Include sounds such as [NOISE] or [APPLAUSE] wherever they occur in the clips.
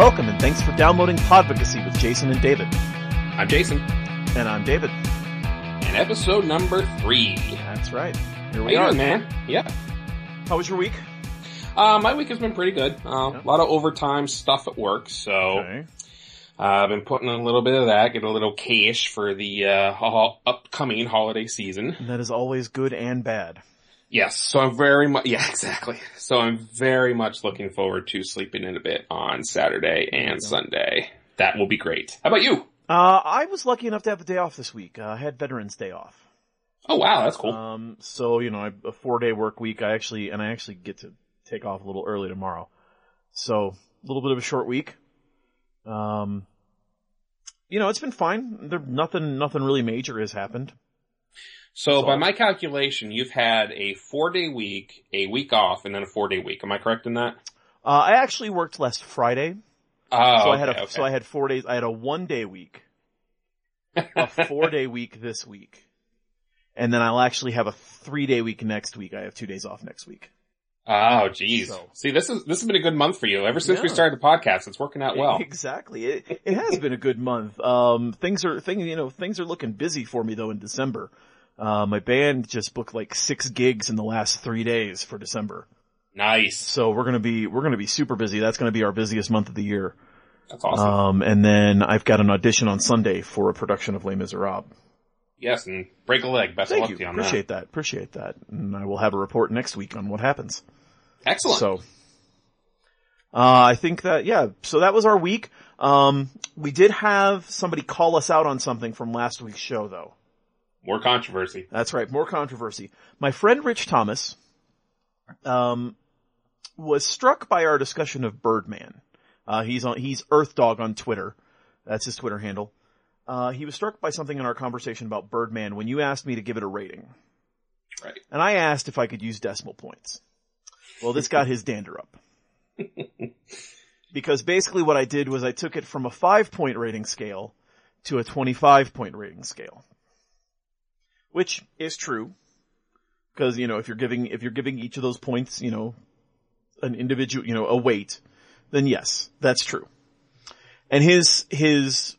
Welcome and thanks for downloading Podvocacy with Jason and David. I'm Jason, And I'm David. and episode number three. That's right. Here How we you are. doing, man? Yeah. How was your week? Uh, my week has been pretty good. Uh, Yeah. A lot of overtime stuff at work, so Okay. uh, I've been putting in a little bit of that, get a little cash for the uh, ho- upcoming holiday season. And that is always good and bad. Yes, so I'm very much, yeah, [LAUGHS] exactly. So I'm very much looking forward to sleeping in a bit on Saturday and Sunday. That will be great. How about you? Uh, I was lucky enough to have a day off this week. Uh, I had Veterans Day off. Oh wow, that's cool. Um, so, you know, I- a four day work week. I actually, and I actually get to take off a little early tomorrow. So, a little bit of a short week. Um, you know, it's been fine. There, nothing, nothing really major has happened. So So- by my calculation, you've had a four day week, a week off, and then a four day week. Am I correct in that? Uh, I actually worked last Friday. Oh, so I had a, okay, okay. so I had four days, I had a one day week, a [LAUGHS] four day week this week. And then I'll actually have a three day week next week. I have two days off next week. Oh, geez. So- See, this is this has been a good month for you. Ever since we started the podcast, it's working out well. Exactly. It, it has been a good month. Um, things are, things, you know, things are looking busy for me though in December. Uh, my band just booked like six gigs in the last three days for December. Nice. So we're gonna be, we're gonna be super busy. That's gonna be our busiest month of the year. That's awesome. Um, and then I've got an audition on Sunday for a production of Les Miserables. yes, and break a leg. Best of luck you. to you on Appreciate that. Appreciate that. And I will have a report next week on what happens. Excellent. So, uh, I think that, yeah, so that was our week. Um, we did have somebody call us out on something from last week's show though. More controversy. That's right. More controversy. My friend Rich Thomas, um, was struck by our discussion of Birdman. Uh, he's on, he's Earth Dog on Twitter. That's his Twitter handle. Uh, he was struck by something in our conversation about Birdman when you asked me to give it a rating. Right. And I asked if I could use decimal points. Well, this got his dander up. [LAUGHS] because basically what I did was I took it from a five point rating scale to a 25 point rating scale. Which is true. Cause, you know, if you're giving, if you're giving each of those points, you know, an individual, you know, a weight, then yes, that's true. And his, his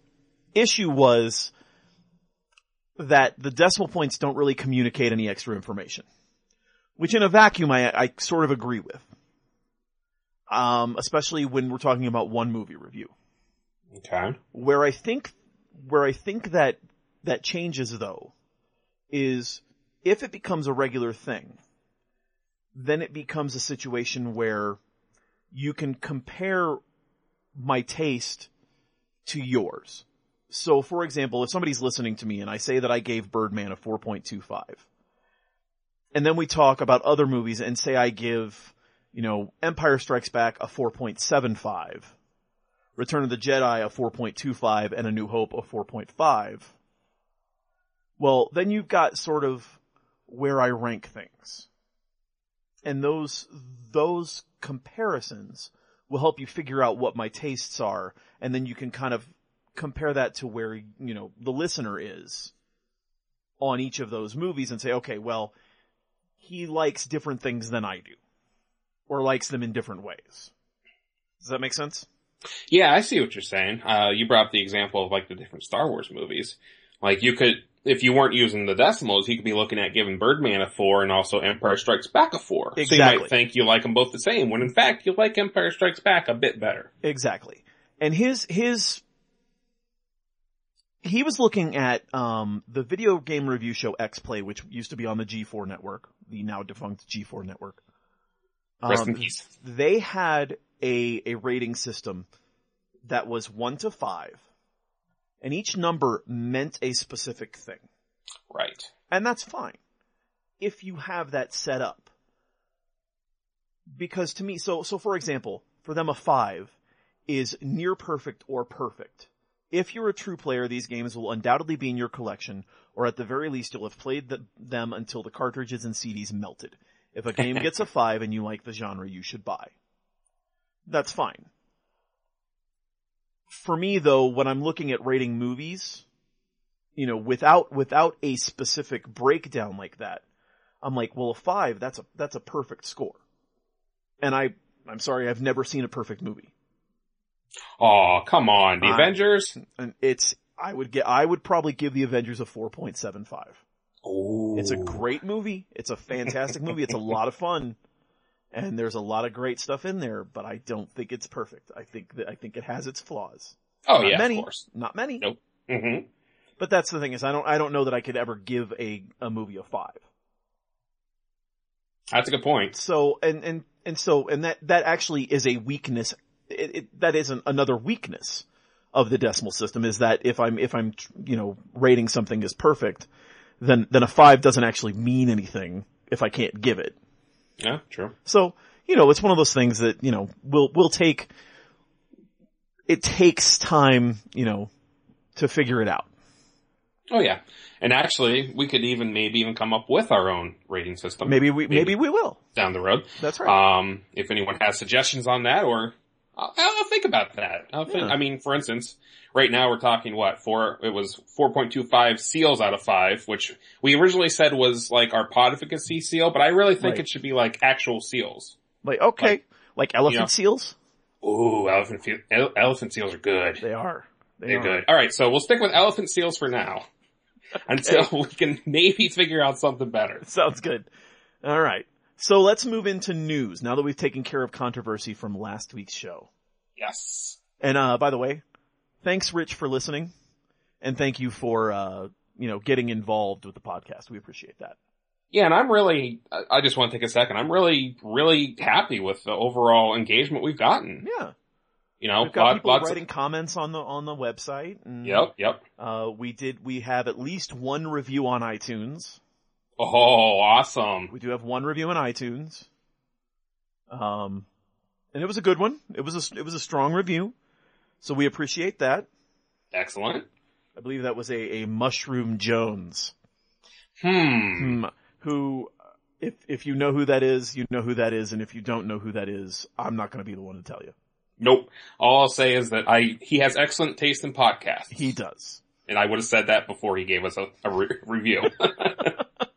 issue was that the decimal points don't really communicate any extra information. Which in a vacuum I, I sort of agree with. Um, especially when we're talking about one movie review. Okay. Where I think, where I think that, that changes though, is if it becomes a regular thing, then it becomes a situation where you can compare my taste to yours. So for example, if somebody's listening to me and I say that I gave Birdman a 4.25, and then we talk about other movies and say I give, you know, Empire Strikes Back a 4.75, Return of the Jedi a 4.25, and A New Hope a 4.5, well, then you've got sort of where I rank things. And those, those comparisons will help you figure out what my tastes are, and then you can kind of compare that to where, you know, the listener is on each of those movies and say, okay, well, he likes different things than I do. Or likes them in different ways. Does that make sense? Yeah, I see what you're saying. Uh, you brought up the example of like the different Star Wars movies. Like you could, if you weren't using the decimals, you could be looking at giving Birdman a four and also Empire Strikes Back a four. Exactly. So you might think you like them both the same, when in fact you like Empire Strikes Back a bit better. Exactly. And his, his, he was looking at, um, the video game review show X-Play, which used to be on the G4 network, the now defunct G4 network. Rest in Um, peace. they had a, a rating system that was one to five, and each number meant a specific thing. Right. And that's fine. If you have that set up. Because to me, so, so for example, for them a five is near perfect or perfect. If you're a true player, these games will undoubtedly be in your collection, or at the very least you'll have played the, them until the cartridges and CDs melted. If a game gets a [LAUGHS] five and you like the genre, you should buy. That's fine. For me though, when I'm looking at rating movies, you know, without, without a specific breakdown like that, I'm like, well, a five, that's a, that's a perfect score. And I, I'm sorry, I've never seen a perfect movie. Oh, come on. The I- Avengers? And it's, I would get, I would probably give the Avengers a 4.75. Oh. It's a great movie. It's a fantastic movie. It's a lot of fun. And there's a lot of great stuff in there, but I don't think it's perfect. I think that, I think it has its flaws. Oh Not yeah, many. of course. Not many. Nope. hmm But that's the thing is I don't, I don't know that I could ever give a, a movie a five. That's a good point. So, and, and, and so, and that, that actually is a weakness. It, it, that is an, another weakness of the decimal system is that if I'm, if I'm, you know, rating something as perfect, then, then a five doesn't actually mean anything if I can't give it. Yeah, true. So, you know, it's one of those things that, you know, we'll we'll take, it takes time, you know, to figure it out. Oh yeah. And actually, we could even maybe even come up with our own rating system. Maybe we, maybe we will. down the road. That's right. Um, if anyone has suggestions on that, or I'll, I'll think about that. I'll think, Yeah. I mean, for instance, right now we're talking what four? It was four point two five seals out of five, which we originally said was like our podificacy seal, but I really think Right. it should be like actual seals. Like, okay. Like, elephant know. seals? Ooh, elephant ele- elephant seals are good. They are. They They're are. good. All right, so we'll stick with elephant seals for now. [LAUGHS] Until we can maybe figure out something better. Sounds good. All right. So let's move into news now that we've taken care of controversy from last week's show. Yes. And, uh, by the way, thanks Rich for listening and thank you for, uh, you know, getting involved with the podcast. We appreciate that. Yeah, and I'm really, I just want to take a second. I'm really, really happy with the overall engagement we've gotten. Yeah. You know, We've got lot- people lots writing comments on the, on the website. And, yep, yep. Uh, we did, we have at least one review on iTunes. Oh, awesome. We do have one review on iTunes. Um, and it was a good one. It was a, it was a strong review. So we appreciate that. Excellent. I believe that was a, a Mushroom Jones. Hmm. Hmm. Who, if, if you know who that is, you know who that is. And if you don't know who that is, I'm not going to be the one to tell you. Nope. All I'll say is that I, he has excellent taste in podcasts. He does. and I would have said that before he gave us a, a re- review. [LAUGHS]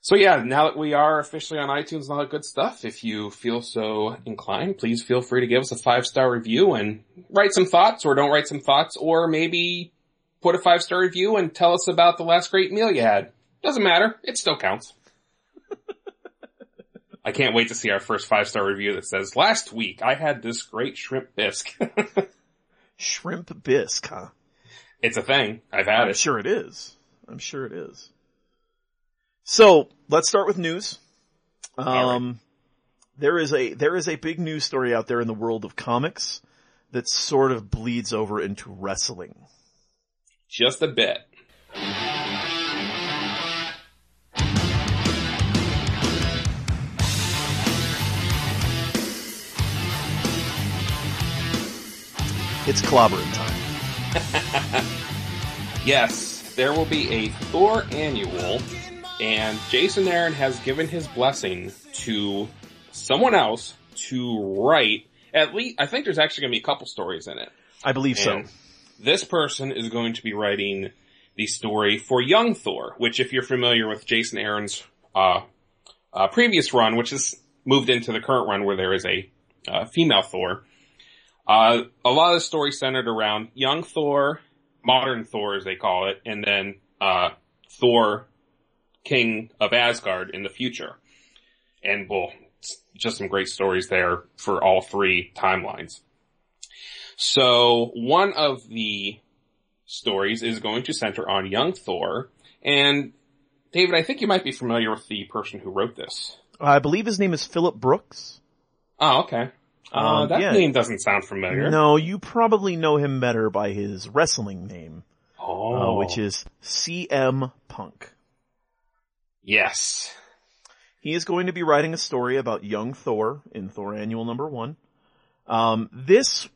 so yeah, now that we are officially on iTunes and all that good stuff, if you feel so inclined, please feel free to give us a five star review and write some thoughts or don't write some thoughts or maybe put a five star review and tell us about the last great meal you had. Doesn't matter. It still counts. [LAUGHS] I can't wait to see our first five star review that says, last week I had this great shrimp bisque. [LAUGHS] Shrimp bisque, huh? it's a thing. I've had I'm it. sure it is. I'm sure it is. So let's start with news. Um, there is a there is a big news story out there in the world of comics that sort of bleeds over into wrestling. Just a bit. It's clobbering time. [LAUGHS] Yes, there will be a Thor annual, and Jason Aaron has given his blessing to someone else to write. At least, I think there's actually going to be a couple stories in it. I believe so. This person is going to be writing the story for Young Thor, which if you're familiar with Jason Aaron's, uh, uh, previous run, which is moved into the current run where there is a, uh, female Thor, uh, a lot of the story centered around young Thor, modern Thor as they call it, and then, uh, Thor, King of Asgard in the future. And well, just some great stories there for all three timelines. So one of the stories is going to center on young Thor, and David, I think you might be familiar with the person who wrote this. I believe his name is Philip Brooks. Oh, okay. Uh, Um, that yeah. name doesn't sound familiar. No, you probably know him better by his wrestling name, Oh, uh, which is CM Punk. Yes. He is going to be writing a story about young Thor in Thor Annual number one. Um, this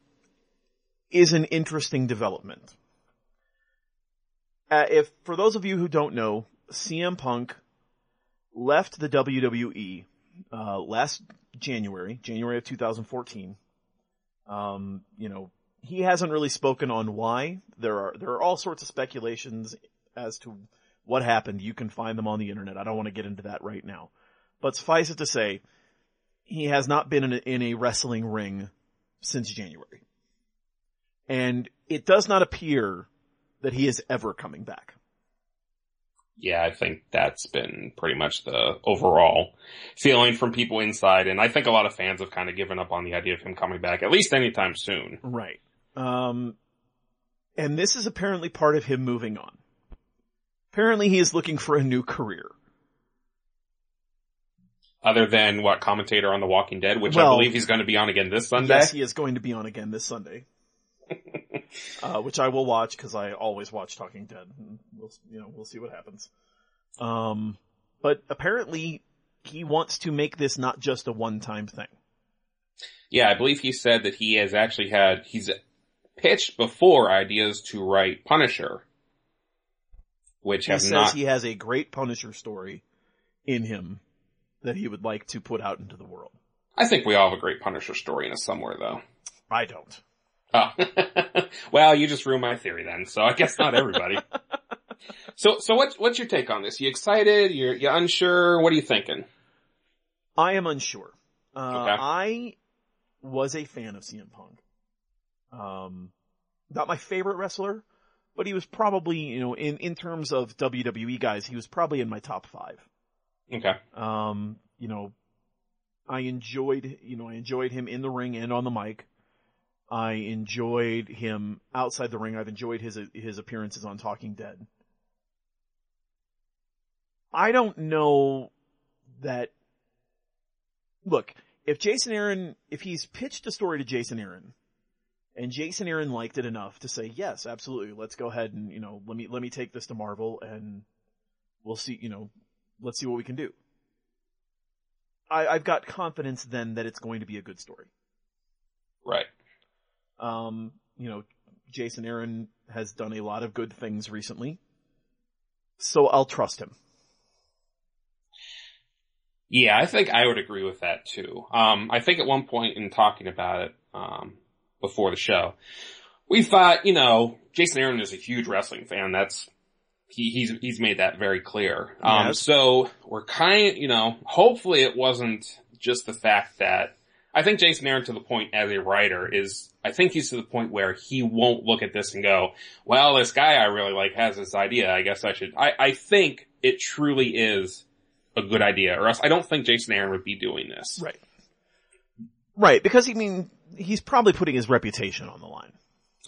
is an interesting development. Uh, if, for those of you who don't know, CM Punk left the WWE, uh, last January, January of 2014. Um, you know, he hasn't really spoken on why. There are, there are all sorts of speculations as to what happened. You can find them on the internet. I don't want to get into that right now. But suffice it to say, he has not been in a, in a wrestling ring since January. And it does not appear that he is ever coming back. Yeah, I think that's been pretty much the overall feeling from people inside, and I think a lot of fans have kind of given up on the idea of him coming back, at least anytime soon. Right. Um, and this is apparently part of him moving on. Apparently he is looking for a new career. Other than what commentator on The Walking Dead, which Well, I believe he's going to be on again this Sunday. Yes, he is going to be on again this Sunday. [LAUGHS] uh, which I will watch because I always watch Talking Dead. And We'll, you know, we'll see what happens. Um, but apparently he wants to make this not just a one-time thing. Yeah, I believe he said that he has actually had, he's pitched before ideas to write Punisher, which He have says not, he has a great Punisher story in him that he would like to put out into the world. I think we all have a great Punisher story in us somewhere though. I don't. Oh. [LAUGHS] well, you just ruined my theory then, so I guess not everybody. [LAUGHS] so, so what, what's your take on this? You excited? You're, you unsure? What are you thinking? I am unsure. Uh, Okay. I was a fan of CM Punk. Um, not my favorite wrestler, but he was probably, you know, in, in terms of WWE guys, he was probably in my top five. Okay. Um, you know, I enjoyed, you know, I enjoyed him in the ring and on the mic. I enjoyed him outside the ring. I've enjoyed his, his appearances on Talking Dead. I don't know that, look, if Jason Aaron, if he's pitched a story to Jason Aaron, and Jason Aaron liked it enough to say, yes, absolutely, let's go ahead and, you know, let me, let me take this to Marvel and we'll see, you know, let's see what we can do. I, I've got confidence then that it's going to be a good story. Right. Um, you know, Jason Aaron has done a lot of good things recently. So I'll trust him. Yeah, I think I would agree with that too. Um, I think at one point in talking about it, um, before the show, we thought, you know, Jason Aaron is a huge wrestling fan. That's, he, he's, he's made that very clear. Um, Yes. so we're kind, you know, hopefully it wasn't just the fact that I think Jason Aaron to the point as a writer is, I think he's to the point where he won't look at this and go, well, this guy I really like has this idea. I guess I should, I, I think it truly is a good idea or else I don't think Jason Aaron would be doing this. Right. Right, because I mean, he's probably putting his reputation on the line.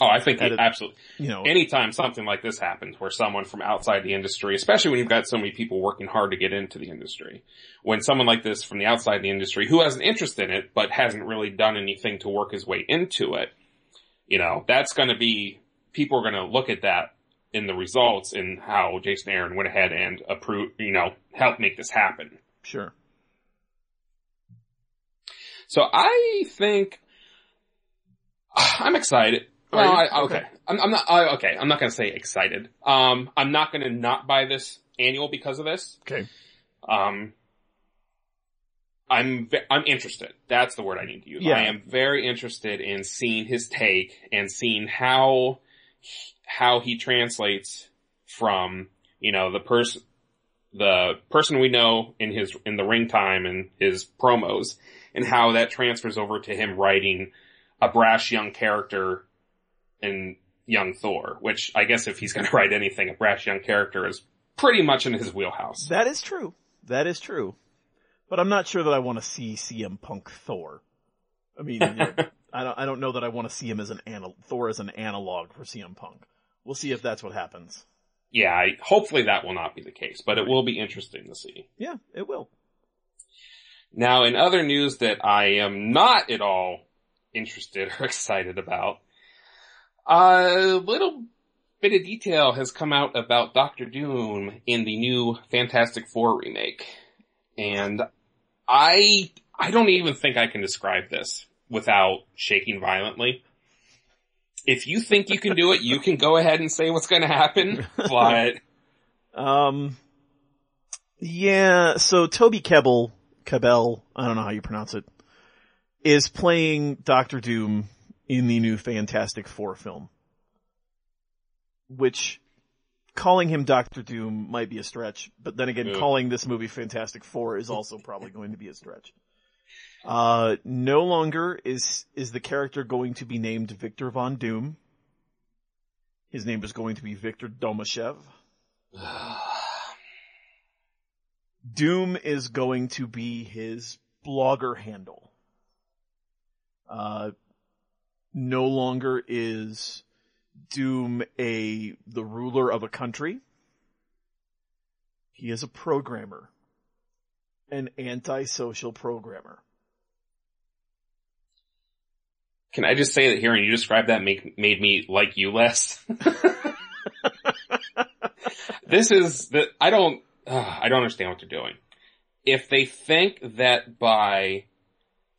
Oh, I think he, a- absolutely. You know, Anytime something like this happens where someone from outside the industry, especially when you've got so many people working hard to get into the industry, when someone like this from the outside the industry who has an interest in it but hasn't really done anything to work his way into it, you know, that's going to be, people are going to look at that in the results and how Jason Aaron went ahead and approved, you know, helped make this happen. sure. So I think [SIGHS] I'm excited. Well. I, okay. Okay. I'm, I'm not. I, okay, I'm not going to say excited. Um, I'm not going to not buy this annual because of this. Okay. Um, I'm I'm interested. That's the word I need to use. Yeah. I am very interested in seeing his take and seeing how how he translates from you know the person the person we know in his in the ring time and his promos and how that transfers over to him writing a brash young character in young Thor, which I guess if he's going [LAUGHS] to write anything, a brash young character is pretty much in his wheelhouse. That is true. That is true. But I'm not sure that I want to see CM Punk Thor. I mean, you know, [LAUGHS] I don't, I don't know that I want to see him as an anal- Thor as an analog for CM Punk. We'll see if that's what happens. Yeah, I, hopefully that will not be the case, but it will be interesting to see. Yeah, it will. Now, in other news that I am not at all interested or [LAUGHS] excited about, a little bit of detail has come out about Doctor Doom in the new Fantastic Four remake. And I, I don't even think I can describe this without shaking violently. If you think you can do it, you can go ahead and say what's going to happen, [LAUGHS] but Um, yeah, so Toby Kebbell, Kebbell, I don't know how you pronounce it, is playing Doctor Doom in the new Fantastic Four film. Which, calling him Doctor Doom might be a stretch, but then again, Yeah. calling this movie Fantastic Four is also [LAUGHS] probably going to be a stretch. Uh, no longer is, is the character going to be named Victor Von Doom. His name is going to be Victor Domashev. [SIGHS] Doom is going to be his blogger handle. Uh, no longer is Doom a, the ruler of a country. He is a programmer. An antisocial programmer. Can I just say that hearing you describe that make, made me like you less? [LAUGHS] this is the, I don't, uh, I don't understand what they're doing. If they think that by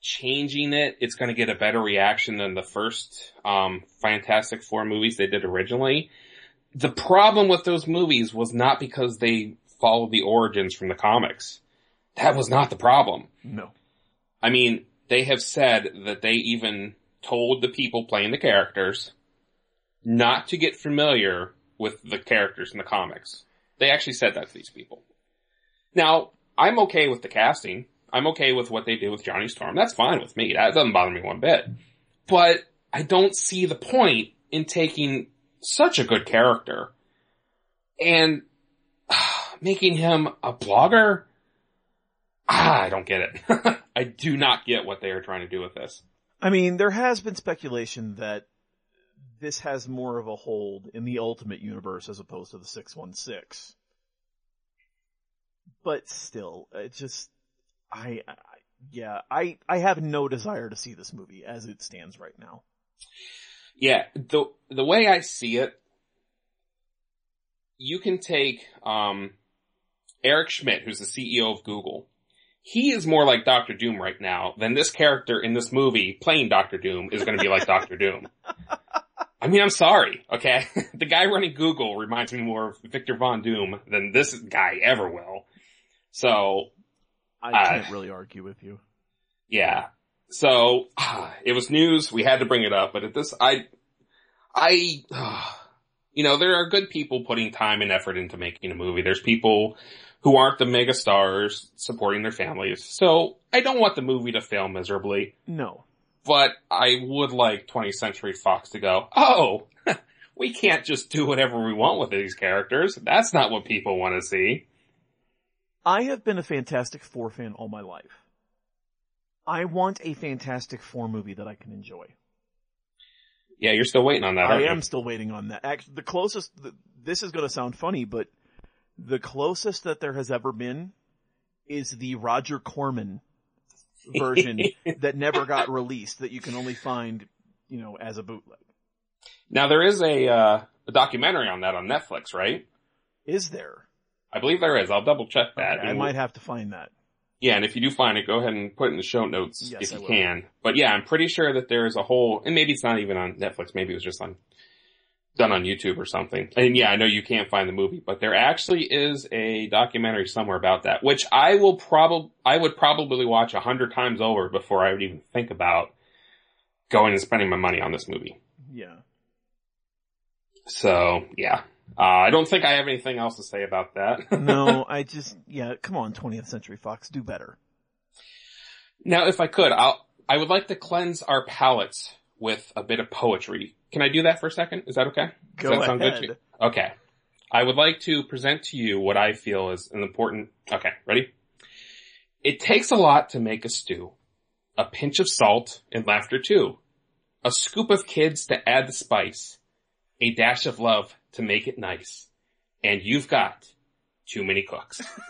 changing it, it's going to get a better reaction than the first, um, Fantastic Four movies they did originally, the problem with those movies was not because they followed the origins from the comics. That was not the problem. No. I mean, they have said that they even told the people playing the characters not to get familiar with the characters in the comics. They actually said that to these people. Now, I'm okay with the casting. I'm okay with what they did with Johnny Storm. That's fine with me. That doesn't bother me one bit. But I don't see the point in taking such a good character and [SIGHS] making him a blogger. Ah, I don't get it. [LAUGHS] I do not get what they are trying to do with this. I mean, there has been speculation that this has more of a hold in the Ultimate Universe as opposed to the 616. But still, it just, I, I yeah, I, I have no desire to see this movie as it stands right now. Yeah, the, the way I see it, you can take, um, Eric Schmidt, who's the CEO of Google. He is more like Doctor Doom right now than this character in this movie playing Doctor Doom is going to be like Doctor Doom. [LAUGHS] I mean, I'm sorry, okay? [LAUGHS] the guy running Google reminds me more of Victor Von Doom than this guy ever will. So, I Uh, can't really argue with you. yeah. So, [SIGHS] it was news, we had to bring it up, but at this, I, I, [SIGHS] you know, there are good people putting time and effort into making a movie. There's people who aren't the mega stars supporting their families. So, I don't want the movie to fail miserably. No. but I would like 20th Century Fox to go, oh, [LAUGHS] we can't just do whatever we want with these characters. That's not what people want to see. I have been a Fantastic Four fan all my life. I want a Fantastic Four movie that I can enjoy. Yeah, you're still waiting on that, I am you? still waiting on that. Actually, the closest, th this is going to sound funny, but the closest that there has ever been is the Roger Corman version [LAUGHS] that never got released that you can only find, you know, as a bootleg. Now there is a, uh, a documentary on that on Netflix, right? Is there? I believe there is. I'll double check that. Okay, I might have to find that. Yeah, and if you do find it, go ahead and put it in the show notes Yes, if you can. But yeah, I'm pretty sure that there is a whole, and maybe it's not even on Netflix, maybe it was just on, done on YouTube or something. And yeah, I know you can't find the movie, but there actually is a documentary somewhere about that, which I will probably, I would probably watch a hundred times over before I would even think about going and spending my money on this movie. Yeah. So yeah, uh, I don't think I have anything else to say about that. [LAUGHS] No, I just, yeah, come on, 20th Century Fox, do better. Now, if I could, I'll, I would like to cleanse our palates with a bit of poetry. Can I do that for a second? Is that okay? Does Go that sound ahead. to you? Okay. I would like to present to you what I feel is an important, okay, ready? It takes a lot to make a stew. A pinch of salt and laughter too. A scoop of kids to add the spice. A dash of love to make it nice. And you've got too many cooks. [LAUGHS]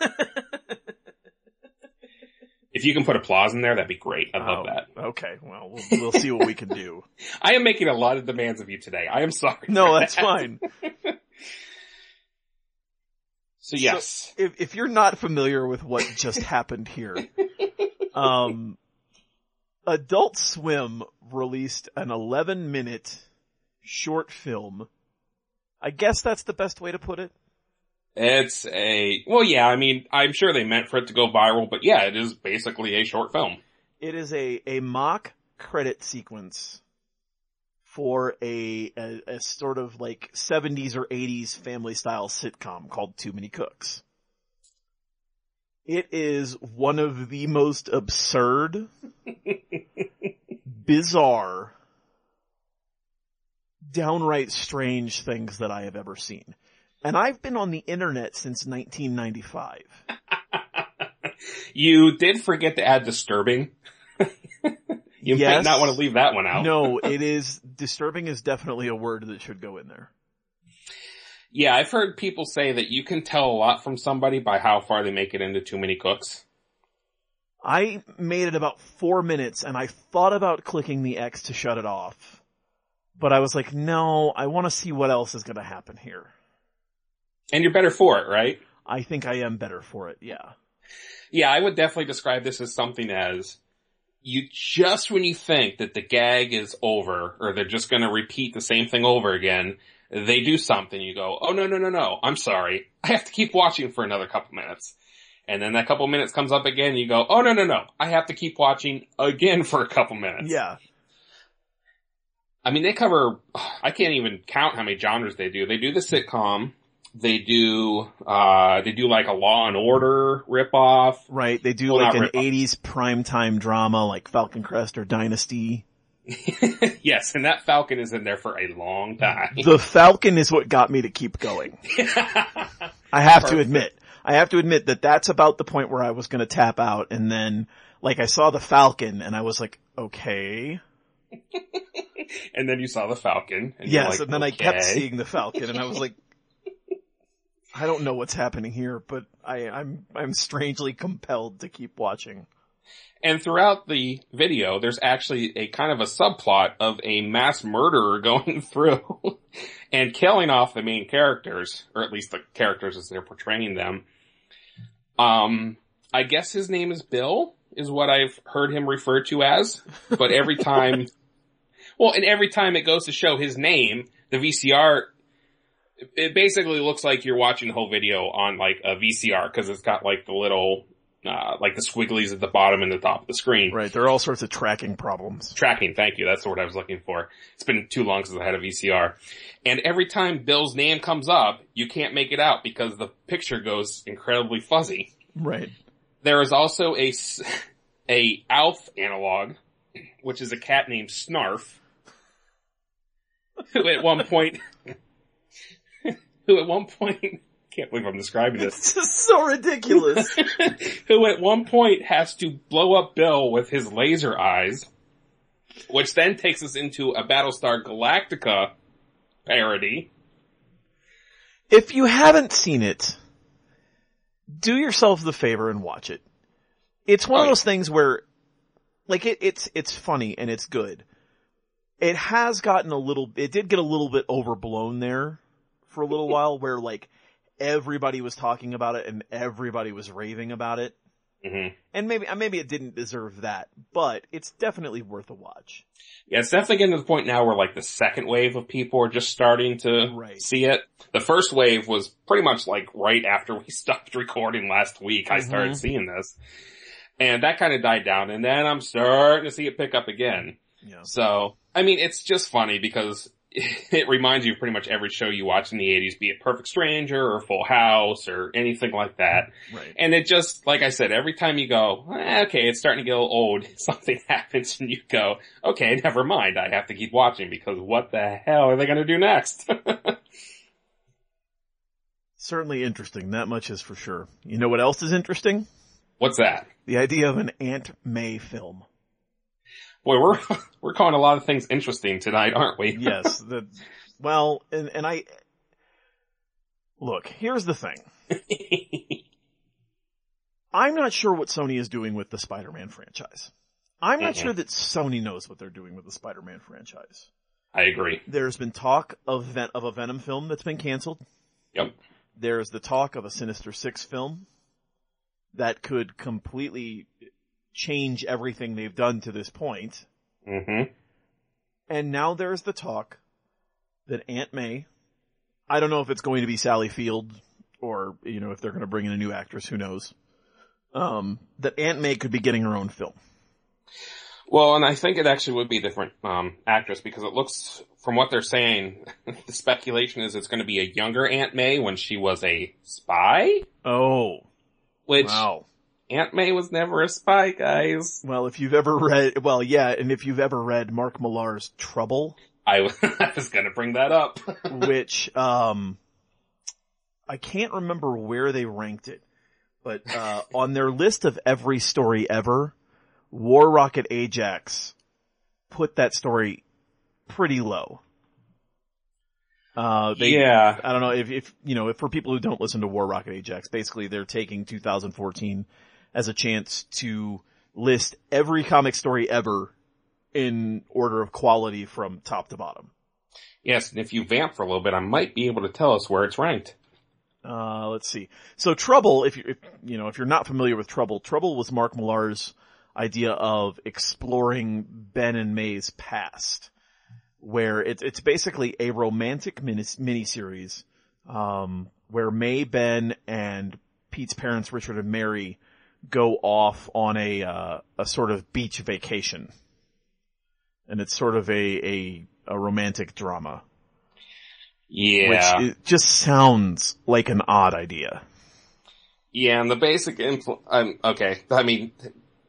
if you can put applause in there, that'd be great. I'd love Oh, that. Okay, well, we'll, we'll see what we can do. [LAUGHS] I am making a lot of demands of you today. I am sorry. No, that's that. fine. [LAUGHS] So yes. if if you're not familiar with what just happened here, um, Adult Swim released an 11 minute short film. I guess that's the best way to put it. It's a, well yeah, I mean, I'm sure they meant for it to go viral, but yeah, it is basically a short film. It is a, a mock credit sequence for a, a, a sort of like 70s or 80s family style sitcom called Too Many Cooks. It is one of the most absurd, [LAUGHS] bizarre, downright strange things that I have ever seen. And I've been on the internet since 1995. [LAUGHS] You did forget to add disturbing. [LAUGHS] you Yes. might not want to leave that one out. No, [LAUGHS] it is, disturbing is definitely a word that should go in there. Yeah, I've heard people say that you can tell a lot from somebody by how far they make it into Too Many Cooks. I made it about four minutes and I thought about clicking the X to shut it off. But I was like, no, I want to see what else is going to happen here. And you're better for it, right? I think I am better for it, yeah. Yeah, I would definitely describe this as something as you just when you think that the gag is over or they're just going to repeat the same thing over again, they do something. You go, oh no, no, no, no. I'm sorry. [LAUGHS] I have to keep watching for another couple minutes. And then that couple minutes comes up again. You go, oh no, no, no. I have to keep watching again for a couple minutes. Yeah. I mean, they cover, I can't even count how many genres they do. They do the sitcom. They do, uh, they do like a Law and Order ripoff. Right. They do Well, like an. 80s primetime drama like Falcon Crest or Dynasty. [LAUGHS] yes, and that Falcon is in there for a long time. The Falcon is what got me to keep going. [LAUGHS] I have to admit. I have to admit that that's about the point where I was going to tap out and then like I saw the Falcon and I was like, okay. [LAUGHS] and then you saw the Falcon. And Yes, like, and then I kept seeing the Falcon and I was like, I don't know what's happening here, but I, I'm, I'm strangely compelled to keep watching. And throughout the video, there's actually a kind of a subplot of a mass murderer [LAUGHS] going through and killing off the main characters, or at least the characters as they're portraying them. Um, I guess his name is Bill, is what I've heard him referred to as. But every [LAUGHS] time, well, and every time it goes to show his name, the VCR, it basically looks like you're watching the whole video on like a VCR because it's got like the little, uh, like the squigglies at the bottom and the top of the screen. Right. There are all sorts of tracking problems. Tracking, thank you. That's the word I was looking for. It's been too long since I had a VCR. And every time Bill's name comes up, you can't make it out because the picture goes incredibly fuzzy. Right. There is also a, [LAUGHS] a Alf analog, which is a cat named Smarf, who at one point, who at one point, can't believe I'm describing this, It's just so ridiculous. [LAUGHS] who at one point has to blow up Bill with his laser eyes, which then takes us into a Battlestar Galactica parody. if you haven't seen it, do yourself the favor and watch it. It's one Oh, of yeah. those things where, like it, it's, it's funny and it's good. It has gotten a little, it did get a little bit overblown there for a little [LAUGHS] while where like everybody was talking about it and everybody was raving about it. hmm And maybe, maybe it didn't deserve that, but it's definitely worth a watch. Yeah, it's definitely getting to the point now where like the second wave of people are just starting to Right. see it. The first wave was pretty much like right after we [LAUGHS] stopped recording last week. I started Mhm. seeing this. And that kind of died down and then I'm starting to see it pick up again. Yeah. So, I mean, it's just funny because [LAUGHS] it reminds you of pretty much every show you watch in the 80s, be it Perfect Stranger or Full House or anything like that. Right. And it just, like I said, every time you go, eh, okay, it's starting to get a little old, [LAUGHS] something happens and you go, okay, never mind, I have to keep watching because what the hell are they gonna do next? [LAUGHS] Certainly interesting. That much is for sure. You know what else is interesting? What's that? The idea of an Aunt May film. Boy, we're, [LAUGHS] we're calling a lot of things interesting tonight, aren't we? [LAUGHS] Yes. The, well, and, and I, look, here's the thing. [LAUGHS] I'm not sure what Sony is doing with the Spider-Man franchise. I'm not Mhm. sure that Sony knows what they're doing with the Spider-Man franchise. I agree. There's been talk of, Ven- of a Venom film that's been canceled. Yep. There's the talk of a Sinister Six film that could completely change everything they've done to this point. hmm And now there's the talk that Aunt May, I don't know if it's going to be Sally Field or, you know, if they're going to bring in a new actress, who knows. Um, that Aunt May could be getting her own film. Well, and I think it actually would be a different um, actress because it looks, from what they're saying, [LAUGHS] the speculation is it's going to be a younger Aunt May when she was a spy, Oh, which wow. Aunt May was never a spy, guys. Well, if you've ever read, well, yeah, and if you've ever read Mark Millar's Trouble, I, [LAUGHS] I was gonna bring that up. [LAUGHS] which, um, I can't remember where they ranked it, but, uh, on their list of every story ever, War Rocket Ajax put that story pretty low. Uh, they, yeah. I don't know if, if, you know, if for people who don't listen to War Rocket Ajax, basically they're taking 2014 as a chance to list every comic story ever in order of quality from top to bottom. Yes, and if you vamp for a little bit, I might be able to tell us where it's ranked. Uh, let's see. So Trouble, if you, if, you know, if you're not familiar with Trouble, Trouble was Mark Millar's idea of exploring Ben and May's past, where it's, it's basically a romantic mini, miniseries, um, where May, Ben, and Pete's parents, Richard and Mary, go off on a, uh, a sort of beach vacation. And it's sort of a, a, a romantic drama. Yeah. Which it just sounds like an odd idea. Yeah, and the basic impl- um, okay, I mean,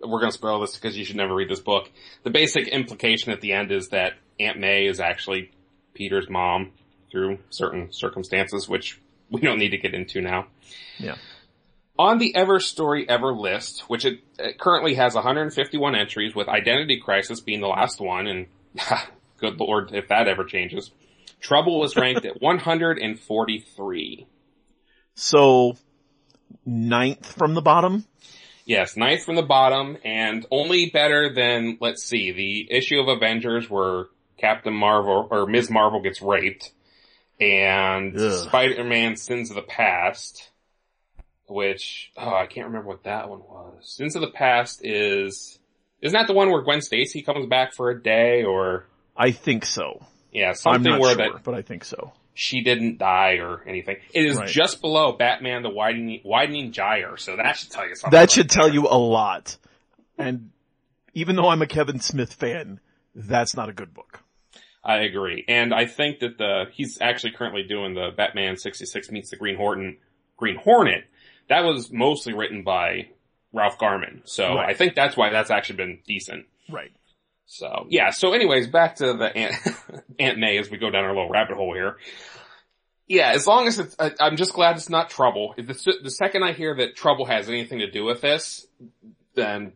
we're gonna spoil this because you should never read this book. The basic implication at the end is that Aunt May is actually Peter's mom through certain circumstances, which we don't need to get into now. Yeah. On the Every Story Ever list, which it, it currently has 151 entries with Identity Crisis being the last one, and [LAUGHS] good lord if that ever changes. Trouble was ranked at 143. So, ninth from the bottom? Yes, ninth from the bottom, and only better than, let's see, the issue of Avengers where Captain Marvel, or Ms. Marvel gets raped, and Ugh. Spider-Man Sins of the Past, which, oh, I can't remember what that one was. Sins of the Past is, isn't that the one where Gwen Stacy comes back for a day, or, I think so. yeah, I'm something not where sure, that but I think so. she didn't die or anything. It is Right. just below Batman the Widening, Widening Gyre, so that should tell you something. That right should there. tell you a lot. And even though I'm a Kevin Smith fan, that's not a good book. I agree. And I think that the, he's actually currently doing the Batman 66 meets the Green Horton, Green Hornet. That was mostly written by Ralph Garman. So Right. I think that's why that's actually been decent. Right. So yeah, so anyways, back to the Aunt, [LAUGHS] Aunt May as we go down our little rabbit hole here. Yeah, as long as it's, I, I'm just glad it's not Trouble. If the, the second I hear that Trouble has anything to do with this, then,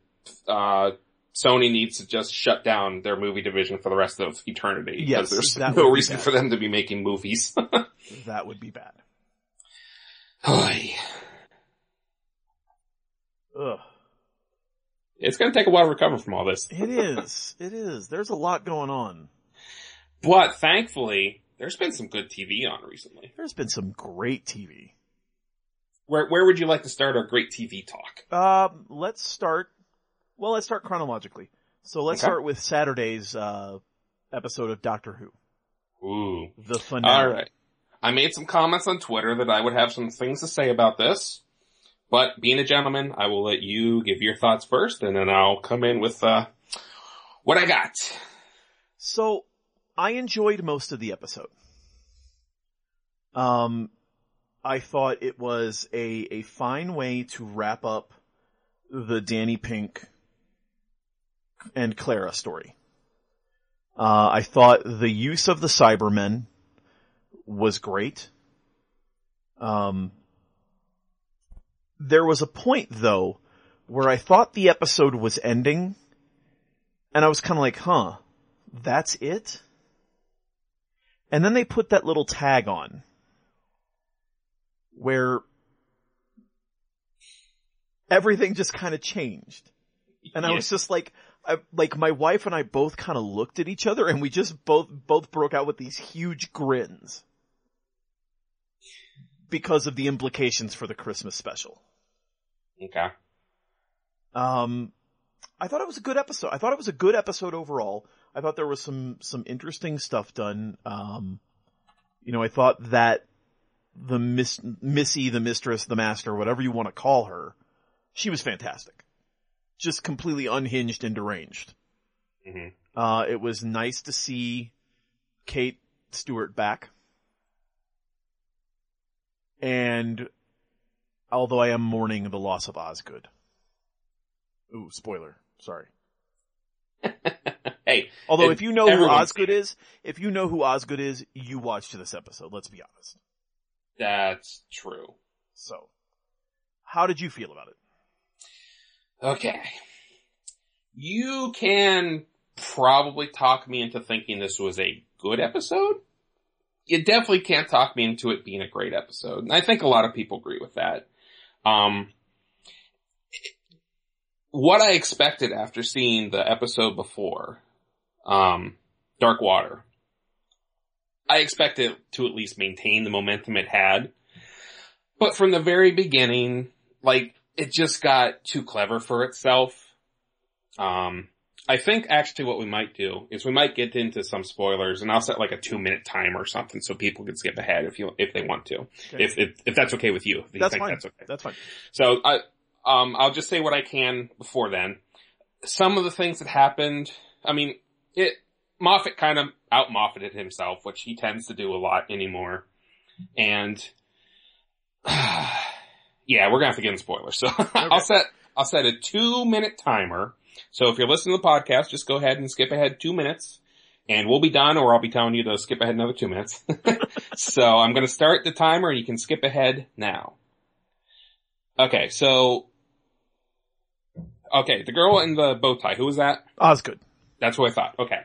uh, Sony needs to just shut down their movie division for the rest of eternity. Yes, there's no reason for them to be making movies. [LAUGHS] That would be bad. Ugh. it's gonna take a while to recover from all this. It is. [LAUGHS] It is. There's a lot going on. But thankfully, there's been some good TV on recently. There's been some great TV. Where, where would you like to start our great TV talk? Um, let's start, well, let's start chronologically. So let's Okay. start with Saturday's, uh, episode of Doctor Who. Ooh. The finale. Alright. I made some comments on Twitter that I would have some things to say about this. But being a gentleman, I will let you give your thoughts first and then I'll come in with, uh, what I got. So, I enjoyed most of the episode. Um, I thought it was a, a fine way to wrap up the Danny Pink and Clara story. Uh, I thought the use of the Cybermen was great. Um, there was a point though where I thought the episode was ending and I was kind of like, huh, that's it? And then they put that little tag on where everything just kind of changed. And I was just like, I, like my wife and I both kind of looked at each other and we just both, both broke out with these huge grins. Because of the implications for the Christmas special. Okay. Um, I thought it was a good episode. I thought it was a good episode overall. I thought there was some, some interesting stuff done. Um, you know, I thought that the Miss, Missy, the mistress, the master, whatever you want to call her, she was fantastic. Just completely unhinged and deranged. hmm Uh, it was nice to see Kate Stewart back. And although I am mourning the loss of Osgood. Ooh, spoiler. Sorry. [LAUGHS] hey, Although if you know who Osgood is, if you know who Osgood is, you watched this episode, let's be honest. that's true. So, how did you feel about it? Okay. You can probably talk me into thinking this was a good episode. You definitely can't talk me into it being a great episode. And I think a lot of people agree with that. Um, what I expected after seeing the episode before, um, Dark Water, I expected to at least maintain the momentum it had. But from the very beginning, like, it just got too clever for itself. Um, I think actually what we might do is we might get into some spoilers and I'll set like a two minute timer or something so people can skip ahead if you, if they want to. Okay. If, if, if that's okay with you. You That's think fine. that's okay. That's fine. So I, um, I'll just say what I can before then. Some of the things that happened, I mean, it, Moffat kind of out Moffated himself, which he tends to do a lot anymore. And, [SIGHS] yeah, we're gonna have to get in spoilers. So [LAUGHS] I'll set, I'll set a two minute timer. So if you're listening to the podcast, just go ahead and skip ahead two minutes and we'll be done or I'll be telling you to skip ahead another two minutes. [LAUGHS] so I'm gonna start the timer and you can skip ahead now. Okay, so okay, the girl in the bow tie. Who was that? Osgood. That's what I thought. Okay,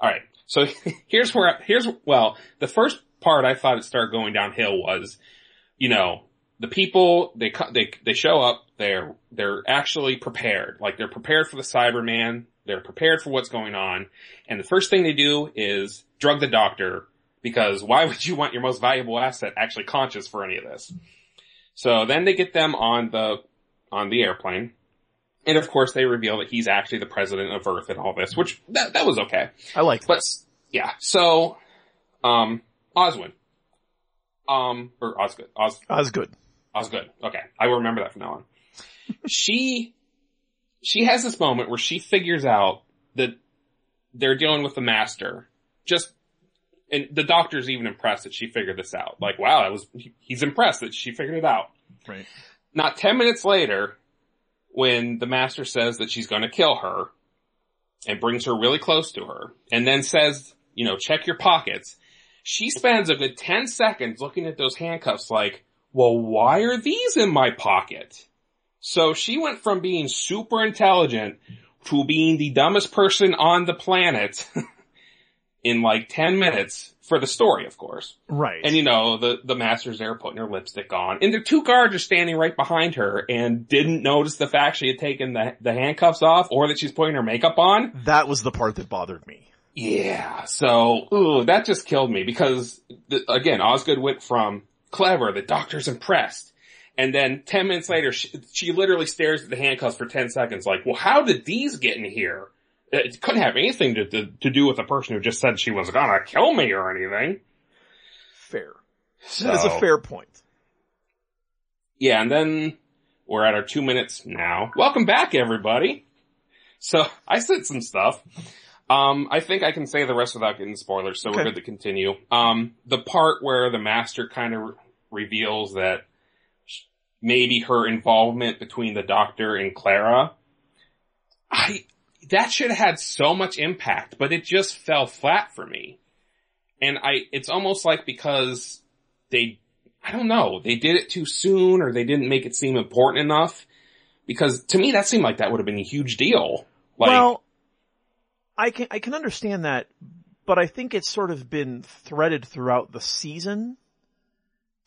all right. So [LAUGHS] here's where here's well, the first part I thought it started going downhill was, you know, the people they they they show up. They're they're actually prepared. Like they're prepared for the Cyberman. They're prepared for what's going on. And the first thing they do is drug the doctor because why would you want your most valuable asset actually conscious for any of this? So then they get them on the, on the airplane. And of course they reveal that he's actually the president of Earth and all this, which that, that was okay. I like that. But yeah, so, um, Oswin, um, or Osgood, Os, Osgood. Osgood. Okay. I will remember that from now on. she, she has this moment where she figures out that they're dealing with the master. Just, and the doctor's even impressed that she figured this out. Like, wow, that was, he's impressed that she figured it out. Right. Not 10 minutes later, when the master says that she's gonna kill her and brings her really close to her and then says, you know, check your pockets, she spends a good 10 seconds looking at those handcuffs like, well, why are these in my pocket? So she went from being super intelligent to being the dumbest person on the planet [LAUGHS] in like 10 minutes for the story, of course. Right. And you know, the, the master's there putting her lipstick on and the two guards are standing right behind her and didn't notice the fact she had taken the, the handcuffs off or that she's putting her makeup on. that was the part that bothered me. Yeah. So, ooh, that just killed me because the, again, Osgood went from clever, the doctor's impressed. And then 10 minutes later, she, she literally stares at the handcuffs for 10 seconds like, well, how did these get in here? It couldn't have anything to, to, to do with the person who just said she was gonna kill me or anything. Fair. So, That is a fair point. Yeah, and then we're at our two minutes now. Welcome back, everybody. So I said some stuff. Um, I think I can say the rest without getting spoilers, so we're good to continue. Um, the part where the master kind of re- reveals that maybe her involvement between the doctor and Clara, I, that should have had so much impact, but it just fell flat for me. And I, it's almost like because they I don't know. They did it too soon or they didn't make it seem important enough. Because to me that seemed like that would have been a huge deal. Like, well, I can, I can understand that, but I think it's sort of been threaded throughout the season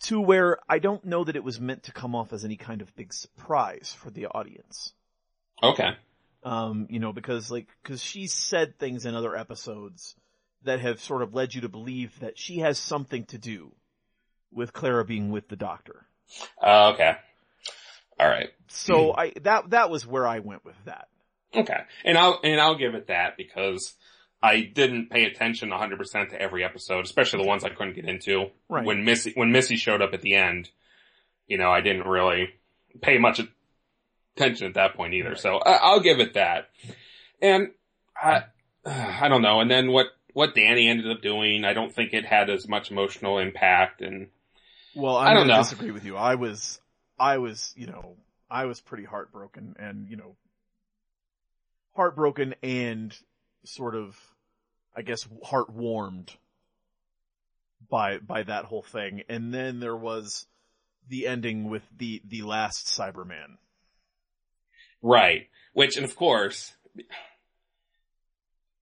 to where I don't know that it was meant to come off as any kind of big surprise for the audience. okay. Um, you know, because like, cause she's said things in other episodes that have sort of led you to believe that she has something to do with Clara being with the doctor. Uh, okay. Alright. So I, that, that was where I went with that. Okay. And I'll, and I'll give it that because I didn't pay attention 100% to every episode, especially the ones I couldn't get into. Right. When Missy, when Missy showed up at the end, you know, I didn't really pay much attention at that point either. Right. So I, I'll give it that. And I, I don't know. And then what, what Danny ended up doing, I don't think it had as much emotional impact and Well, I I'm don't know. disagree with you. I was, I was, you know, I was pretty heartbroken and, you know, heartbroken and sort of, I guess, heart warmed by, by that whole thing. And then there was the ending with the, the last Cyberman. Right. Which, and of course,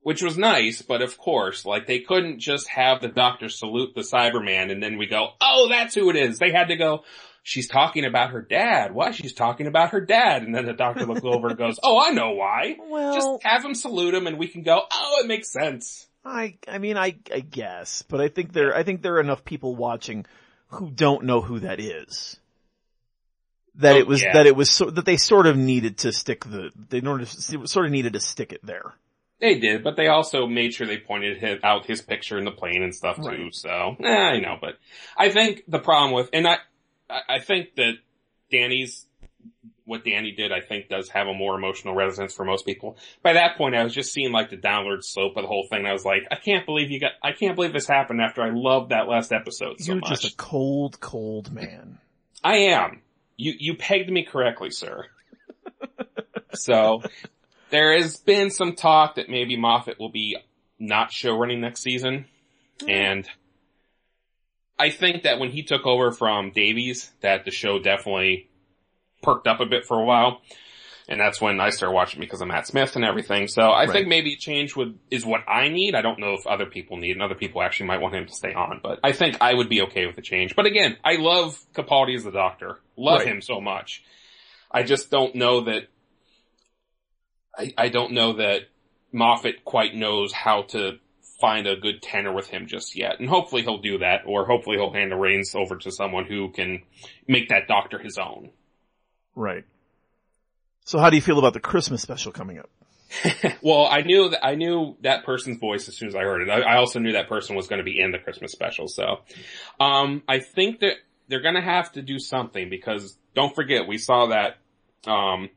which was nice, but of course, like they couldn't just have the doctor salute the Cyberman and then we go, oh, that's who it is. They had to go, she's talking about her dad. Why? She's talking about her dad. And then the doctor looks over and [LAUGHS] goes, oh, I know why. Well, Just have him salute him and we can go, oh, it makes sense. I, I mean, I, I guess, but I think there, I think there are enough people watching who don't know who that is. That Oh, it was, yeah. that it was so, that they sort of needed to stick the, they sort of needed to stick it there. They did, but they also made sure they pointed his, out his picture in the plane and stuff too. Right. So, eh, I know, but I think the problem with, and I, I I think that Danny's, what Danny did, I think does have a more emotional resonance for most people. By that point, I was just seeing like the downward slope of the whole thing. I was like, I can't believe you got, I can't believe this happened after I loved that last episode so You're much. just a cold, cold man. I am. You you pegged me correctly, sir. [LAUGHS] so there has been some talk that maybe Moffat will be not show running next season, hmm. and I think that when he took over from Davies, that the show definitely perked up a bit for a while. And that's when I started watching because of Matt Smith and everything. So I Right. think maybe change would, is what I need. I don't know if other people need and other people actually might want him to stay on, but I think I would be okay with the change. But again, I love Capaldi as the doctor. Love Right. him so much. I just don't know that, I, I don't know that Moffat quite knows how to find a good tenor with him just yet. And hopefully he'll do that, or hopefully he'll hand the reins over to someone who can make that doctor his own. Right. So how do you feel about the Christmas special coming up? [LAUGHS] well, I knew that I knew that person's voice as soon as I heard it. I, I also knew that person was going to be in the Christmas special. So, um, I think that they're going to have to do something because don't forget we saw that um,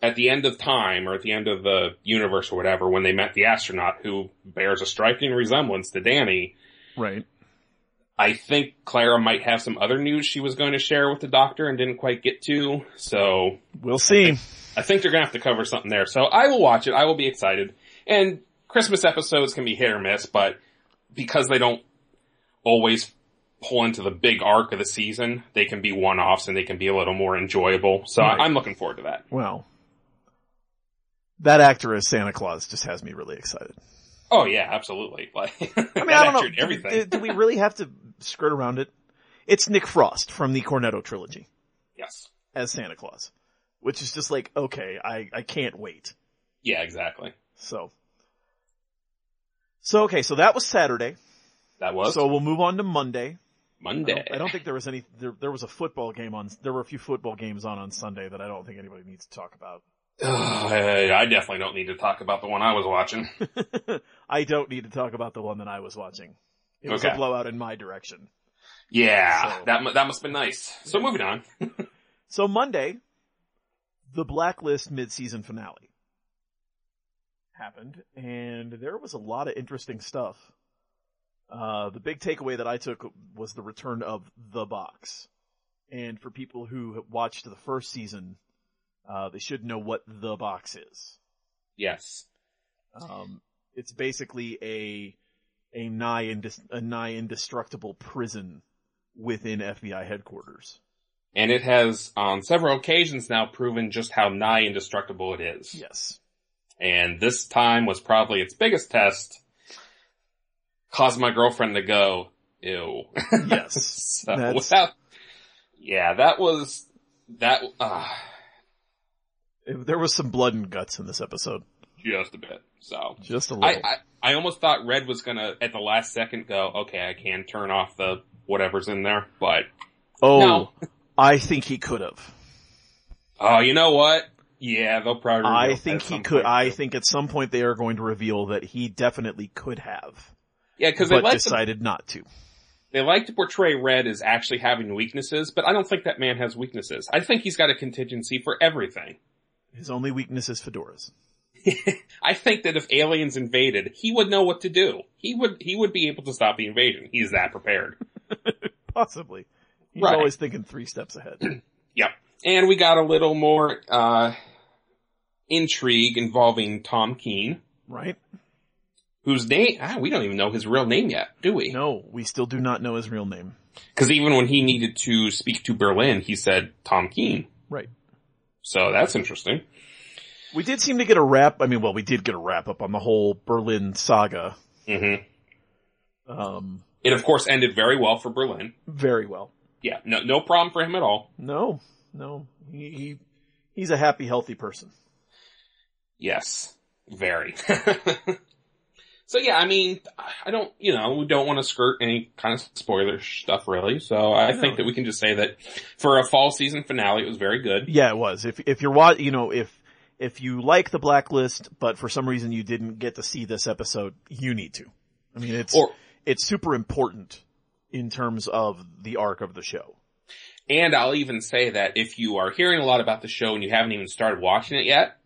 at the end of time or at the end of the universe or whatever when they met the astronaut who bears a striking resemblance to Danny. Right. I think Clara might have some other news she was going to share with the doctor and didn't quite get to. So We'll see. I think they're gonna have to cover something there. So I will watch it. I will be excited. And Christmas episodes can be hit or miss, but because they don't always pull into the big arc of the season, they can be one-offs and they can be a little more enjoyable. So Right. I'm looking forward to that. Well, that actor as Santa Claus just has me really excited. Oh yeah, absolutely. [LAUGHS] Like, I mean, I don't know. Do, everything. do- do we really have to skirt around it? It's Nick Frost from the Cornetto trilogy yes. as Santa Claus, which is just like, okay, I, I can't wait. Yeah, exactly. So, so okay, so that was Saturday. That was So we'll move on to Monday. I Monday. don't, I don't think there was any, there, there was a football game on, there were a few football games on on Sunday that I don't think anybody needs to talk about. [SIGHS] I definitely don't need to talk about the one I was watching. [LAUGHS] I don't need to talk about the one that I was watching. It was a blowout in my direction. Yeah, So- that that must have been nice. So moving on. [LAUGHS] So Monday, the Blacklist mid-season finale happened, and there was a lot of interesting stuff. Uh, the big takeaway that I took was the return of the box. And for people who watched the first season, uh, they should know what the box is. Yes. Um, it's basically a a nigh indis- a nigh indestructible prison within FBI headquarters. And it has on several occasions now proven just how nigh indestructible it is. Yes. And this time was probably its biggest test. Caused my girlfriend to go, ew. Yes. [LAUGHS] so without, yeah, that was, that, uh, there was some blood and guts in this episode. just a bit. So. Just a little. I, I almost thought Red was gonna, at the last second, go, okay, I can turn off the whatever's in there, but, oh, no. [LAUGHS] I think he could have. oh, you know what? Yeah, they'll probably. I think he could. point, I think at some point they are going to reveal that he definitely could have, Yeah, cause they like to decided not to. they like to portray Red as actually having weaknesses, but I don't think that man has weaknesses. I think he's got a contingency for everything. His only weakness is fedoras. [LAUGHS] I think that if aliens invaded, he would know what to do. He would, he would be able to stop the invasion. He's that prepared. [LAUGHS] Possibly. He's Right. always thinking three steps ahead. [CLEARS THROAT] yep. And we got a little more, uh, intrigue involving Tom Keen, Right? whose name, ah, we don't even know his real name yet, do we? No, we still do not know his real name. Cause even when he needed to speak to Berlin, he said Tom Keen. Right. So that's interesting. We did seem to get a wrap, I mean, well, we did get a wrap up on the whole Berlin saga. hmm Um, It of course ended very well for Berlin. very well. Yeah, no, no problem for him at all. No, no, he, he he's a happy, healthy person. Yes, very. [LAUGHS] so yeah, I mean, I don't, you know, we don't want to skirt any kind of spoiler stuff really. So I No. think that we can just say that for a fall season finale, it was very good. Yeah, it was. If if you're wa- you know, if if you like the blacklist, but for some reason you didn't get to see this episode, you need to. I mean, it's Or, it's super important in terms of the arc of the show. and I'll even say that if you are hearing a lot about the show and you haven't even started watching it yet,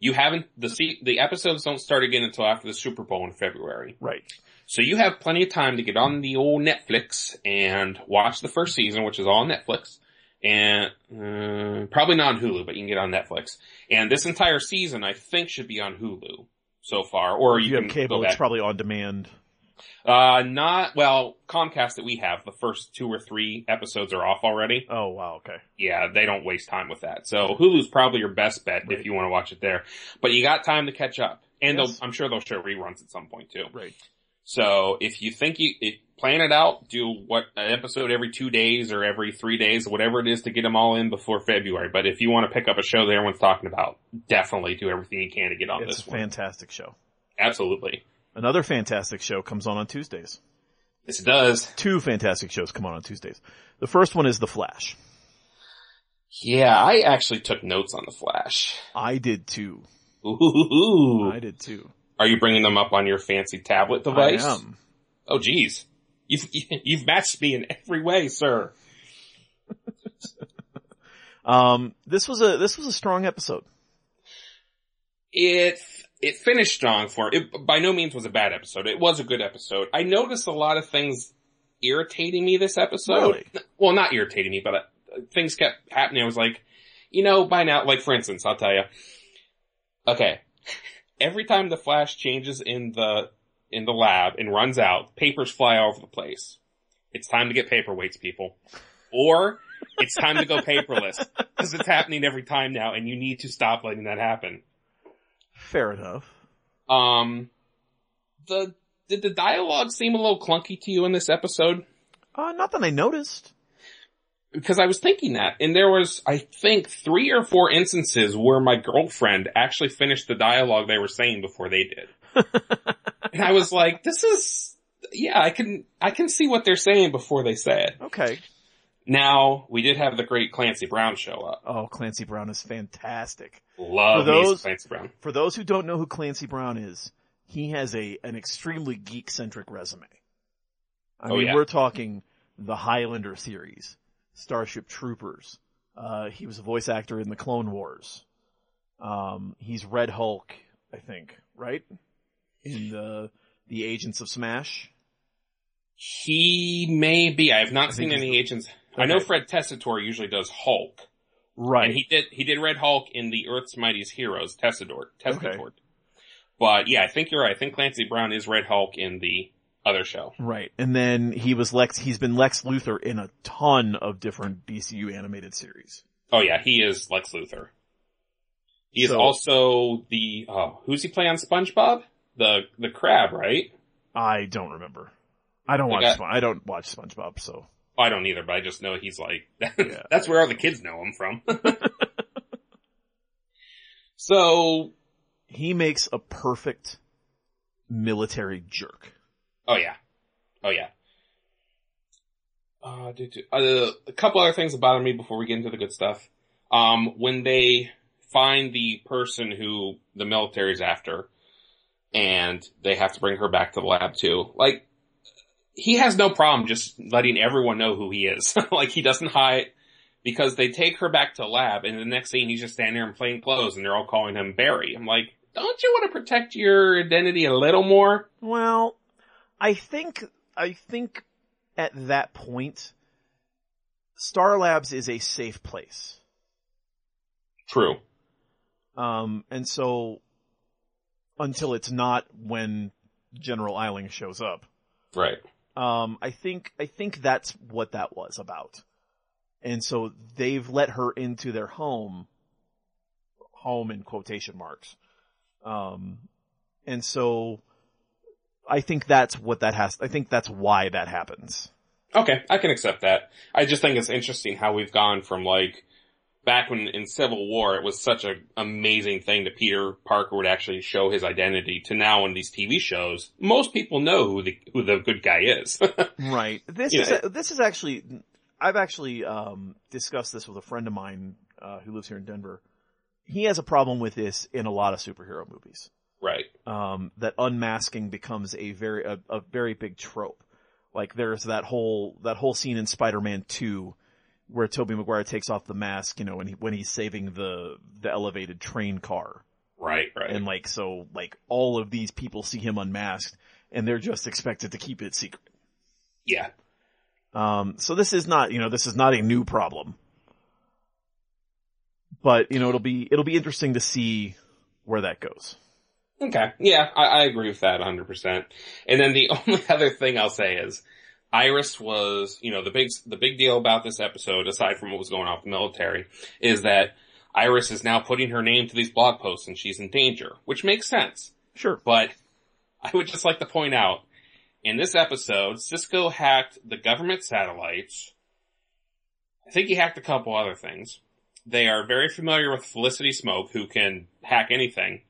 you haven't, the se- the episodes don't start again until after the Super Bowl in February. Right. So you have plenty of time to get on the old Netflix and watch the first season, which is all on Netflix. And uh, probably not on Hulu, but you can get on Netflix. And this entire season, I think, should be on Hulu so far, or you, you can have cable, it's probably on demand. Uh, not well. Comcast that we have, the first two or three episodes are off already. Oh wow, okay. Yeah, they don't waste time with that. So Hulu's probably your best bet Right. if you want to watch it there. But you got time to catch up, and Yes. I'm sure they'll show reruns at some point too. Right. So if you think you if, plan it out, do what an episode every two days or every three days, whatever it is to get them all in before February. But if you want to pick up a show that everyone's talking about, definitely do everything you can to get on It's this It's a one. fantastic show. Absolutely, Another fantastic show comes on on Tuesdays. yes it does. Two fantastic shows come on on Tuesdays. The first one is The Flash. Yeah, I actually took notes on the Flash. I did too. Ooh, I did too. are you bringing them up on your fancy tablet device? I am. Oh, geez, you've [LAUGHS] you've matched me in every way, sir. [LAUGHS] Um, this was a this was a strong episode. it it finished strong for it. By no means was a bad episode. It was a good episode. I noticed a lot of things irritating me this episode. Really? Well, not irritating me, but uh, things kept happening. I was like, you know, by now, like for instance, I'll tell you. Okay, [LAUGHS] every time the Flash changes in the in the lab and runs out, papers fly all over the place. It's time to get paperweights, people. Or it's time to go paperless because it's happening every time now, and you need to stop letting that happen. Fair enough. Um, the did the dialogue seem a little clunky to you in this episode? Uh, not that I noticed. Because I was thinking that, and there was, I think, three or four instances where my girlfriend actually finished the dialogue they were saying before they did, [LAUGHS] and I was like, "This is, yeah, I can, I can see what they're saying before they say it." Okay. Now we did have the great Clancy Brown show up. Oh, Clancy Brown is fantastic. Love For those- Clancy Brown. For those who don't know who Clancy Brown is, he has a an extremely geek centric resume. I Oh, mean, yeah. we're talking the Highlander series, Starship Troopers. Uh, he was a voice actor in the Clone Wars. Um, he's Red Hulk, I think, right? In the the Agents of Smash. He may be. I have not I seen any he's agents. I know Fred Tessitore usually does Hulk. Right. And he did, he did Red Hulk in the Earth's Mightiest Heroes, Tessador, Tessitore. Okay. But yeah, I think you're right. I think Clancy Brown is Red Hulk in the other show. Right. And then he was Lex, he's been Lex Luthor in a ton of different DCU animated series. Oh yeah, he is Lex Luthor. He is So- also the, oh, who's he play on SpongeBob? The, the crab, right? I don't remember. I don't The watch, guy- Spon- I don't watch SpongeBob, so. I don't either, but I just know he's like, [LAUGHS] Yeah. that's where all the kids know him from. [LAUGHS] [LAUGHS] so, He makes a perfect military jerk. Oh yeah. Oh yeah. Uh, do, do, uh, a couple other things that bother me before we get into the good stuff. Um, when they find the person who the military's after, and they have to bring her back to the lab too, like, he has no problem just letting everyone know who he is. [LAUGHS] like, he doesn't hide, because they take her back to lab, and the next scene he's just standing there in plain clothes, and they're all calling him Barry. I'm like, don't you want to protect your identity a little more? Well, I think, I think at that point, Star Labs is a safe place. True. Um, and so until it's not when General Eiling shows up. Right. Um, I think, I think that's what that was about. And so they've let her into their home, home in quotation marks. Um, and so I think that's what that has, I think that's why that happens. Okay, I can accept that. I just think it's interesting how we've gone from like back when in Civil War it was such an amazing thing that Peter Parker would actually show his identity to now in these TV shows. Most people know who the who the good guy is. [LAUGHS] right. This is this is actually I've actually um, discussed this with a friend of mine uh, who lives here in Denver. He has a problem with this in a lot of superhero movies. right. um, that unmasking becomes a very a, a very big trope. Like there's that whole that whole scene in Spider-Man 2 where Tobey Maguire takes off the mask, you know, when he when he's saving the the elevated train car. Right, right. And like so like all of these people see him unmasked and they're just expected to keep it secret. yeah. Um so this is not, you know, this is not a new problem. But, you know, it'll be it'll be interesting to see where that goes. Okay. Yeah, I, I agree with that 100%. And then the [LAUGHS] only other thing I'll say is Iris was, you know, the big, the big deal about this episode, aside from what was going on with the military, is that Iris is now putting her name to these blog posts and she's in danger, which makes sense. Sure. But I would just like to point out, in this episode, Cisco hacked the government satellites. I think he hacked a couple other things. They are very familiar with Felicity Smoak, who can hack anything.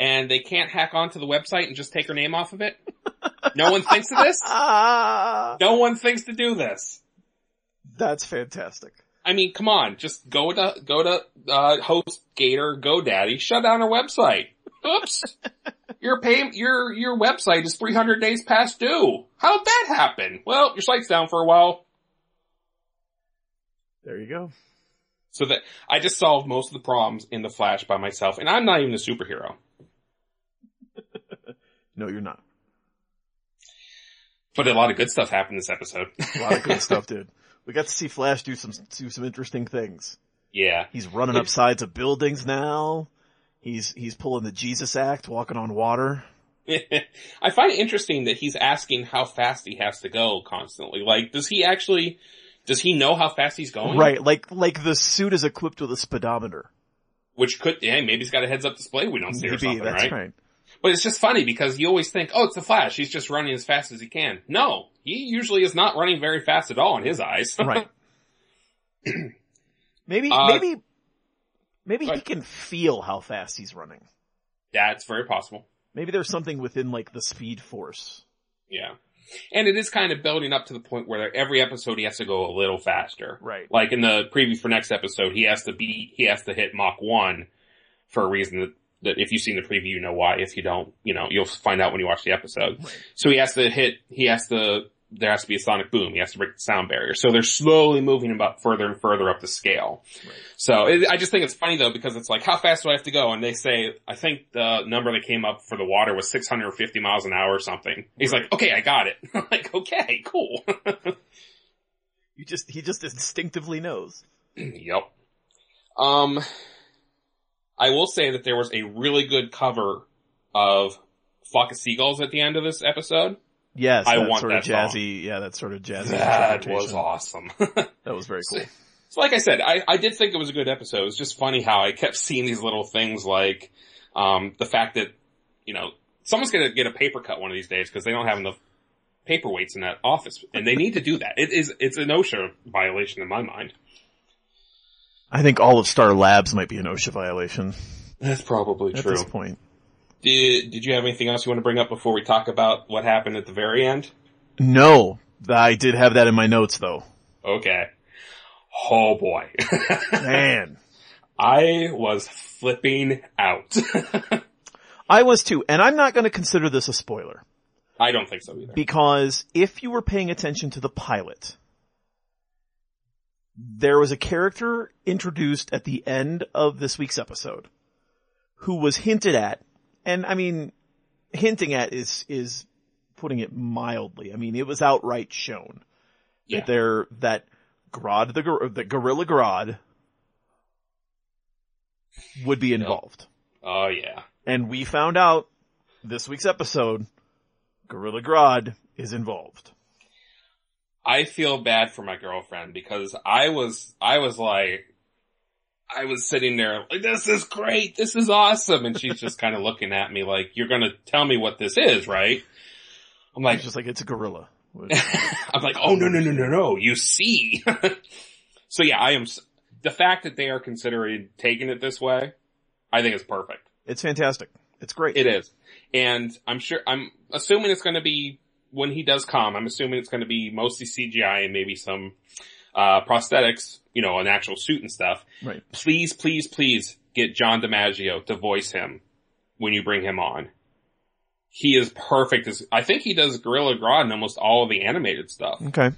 And they can't hack onto the website and just take her name off of it? No one thinks of this? [LAUGHS] No one thinks to do this. that's fantastic. I mean, come on, just go to, go to, uh, HostGator, GoDaddy, shut down her website. Oops. [LAUGHS] your pay, your, your website is 300 days past due. How'd that happen? Well, your site's down for a while. There you go. So that, I just solved most of the problems in the Flash by myself, and I'm not even a superhero. No, you're not. But a lot of good stuff happened this episode. [LAUGHS] A lot of good stuff, [LAUGHS] dude. We got to see Flash do some do some interesting things. yeah. He's running up sides of buildings now. He's he's pulling the Jesus act, walking on water. [LAUGHS] I find it interesting that he's asking how fast he has to go constantly. Like, does he actually, does he know how fast he's going? Right, like like the suit is equipped with a speedometer. Which could, yeah, maybe he's got a heads up display we don't see or something, that's right? right. But it's just funny because you always think, oh, it's the Flash. He's just running as fast as he can. No, he usually is not running very fast at all in his eyes. [LAUGHS] Right. [CLEARS THROAT] maybe Uh, maybe maybe he can feel how fast he's running. That's very possible. Maybe there's something within like the speed force. Yeah. And it is kind of building up to the point where every episode he has to go a little faster. Right. Like in the preview for next episode, he has to be, he has to hit Mach 1 for a reason that, that if you've seen the preview, you know why. If you don't, you know, you'll find out when you watch the episode. So he has to hit, he has to, there has to be a sonic boom. He has to break the sound barrier. So they're slowly moving about further and further up the scale. Right. So it, I just think it's funny though because it's like, how fast do I have to go? And they say, I think the number that came up for the water was 650 miles an hour or something. He's like, okay, I got it. [LAUGHS] I'm like, okay, cool. [LAUGHS] You just he just instinctively knows. [CLEARS THROAT] yep. Um, I will say that there was a really good cover of Flock of Seagulls at the end of this episode. Yes, I that want sort of that song. jazzy. Yeah, that sort of jazzy. That was awesome. [LAUGHS] That was very cool. So like I said, I, I did think it was a good episode. It's just funny how I kept seeing these little things like, um, the fact that, you know, someone's gonna get a paper cut one of these days because they don't have enough paperweights in that office and they need to do that. It is, it's an OSHA violation in my mind. I think all of Star Labs might be an OSHA violation That's probably at this point. Did, did you have anything else you want to bring up before we talk about what happened at the very end? No, I did have that in my notes though. Okay. Oh boy. [LAUGHS] Man, I was flipping out. [LAUGHS] I was too, and I'm not going to consider this a spoiler I don't think so either. because if you were paying attention to the pilot, there was a character introduced at the end of this week's episode who was hinted at, and I mean, hinting at is, is putting it mildly. I mean, it was outright shown Yeah. that there, that Grodd, the, the Gorilla Grodd would be involved. Oh yeah. And we found out this week's episode, Gorilla Grodd is involved. I feel bad for my girlfriend because I was, I was like, I was sitting there like, this is great, this is awesome, and she's just kind of looking at me like, you're gonna tell me what this is, right? I'm like, It's just like, it's a gorilla. [LAUGHS] I'm like, oh no no no no no, you see. [LAUGHS] so yeah, I am. The fact that they are considering taking it this way, I think is perfect. It's fantastic. It's great. It is, and I'm sure. I'm assuming it's going to be when he does come. I'm assuming it's going to be mostly CGI and maybe some uh prosthetics. You know, an actual suit and stuff. Right. Please, please, please get John DiMaggio to voice him when you bring him on. He is perfect. As I think he does Gorilla Grodd in almost all of the animated stuff. Okay.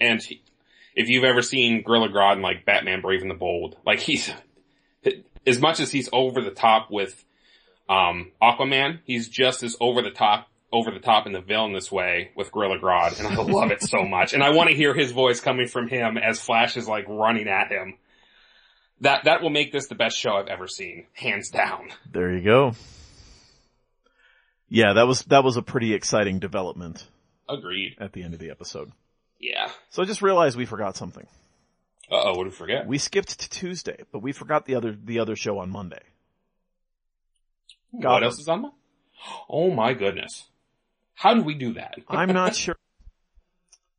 And he, if you've ever seen Gorilla Grodd in like Batman Brave and the Bold, like he's, as much as he's over the top with, um, Aquaman, he's just as over the top, over the top in the villainous way with Gorilla Grodd, and I [LAUGHS] love it so much. And I want to hear his voice coming from him as Flash is like running at him. That, that will make this the best show I've ever seen, hands down. There you go. Yeah, that was, that was a pretty exciting development Agreed. at the end of the episode. Yeah. So I just realized we forgot something. Uh oh, what did we forget? We skipped to Tuesday, but we forgot the other, the other show on Monday. What Gotham. else is on? my- [GASPS] Oh my goodness. How did we do that? [LAUGHS] I'm not sure,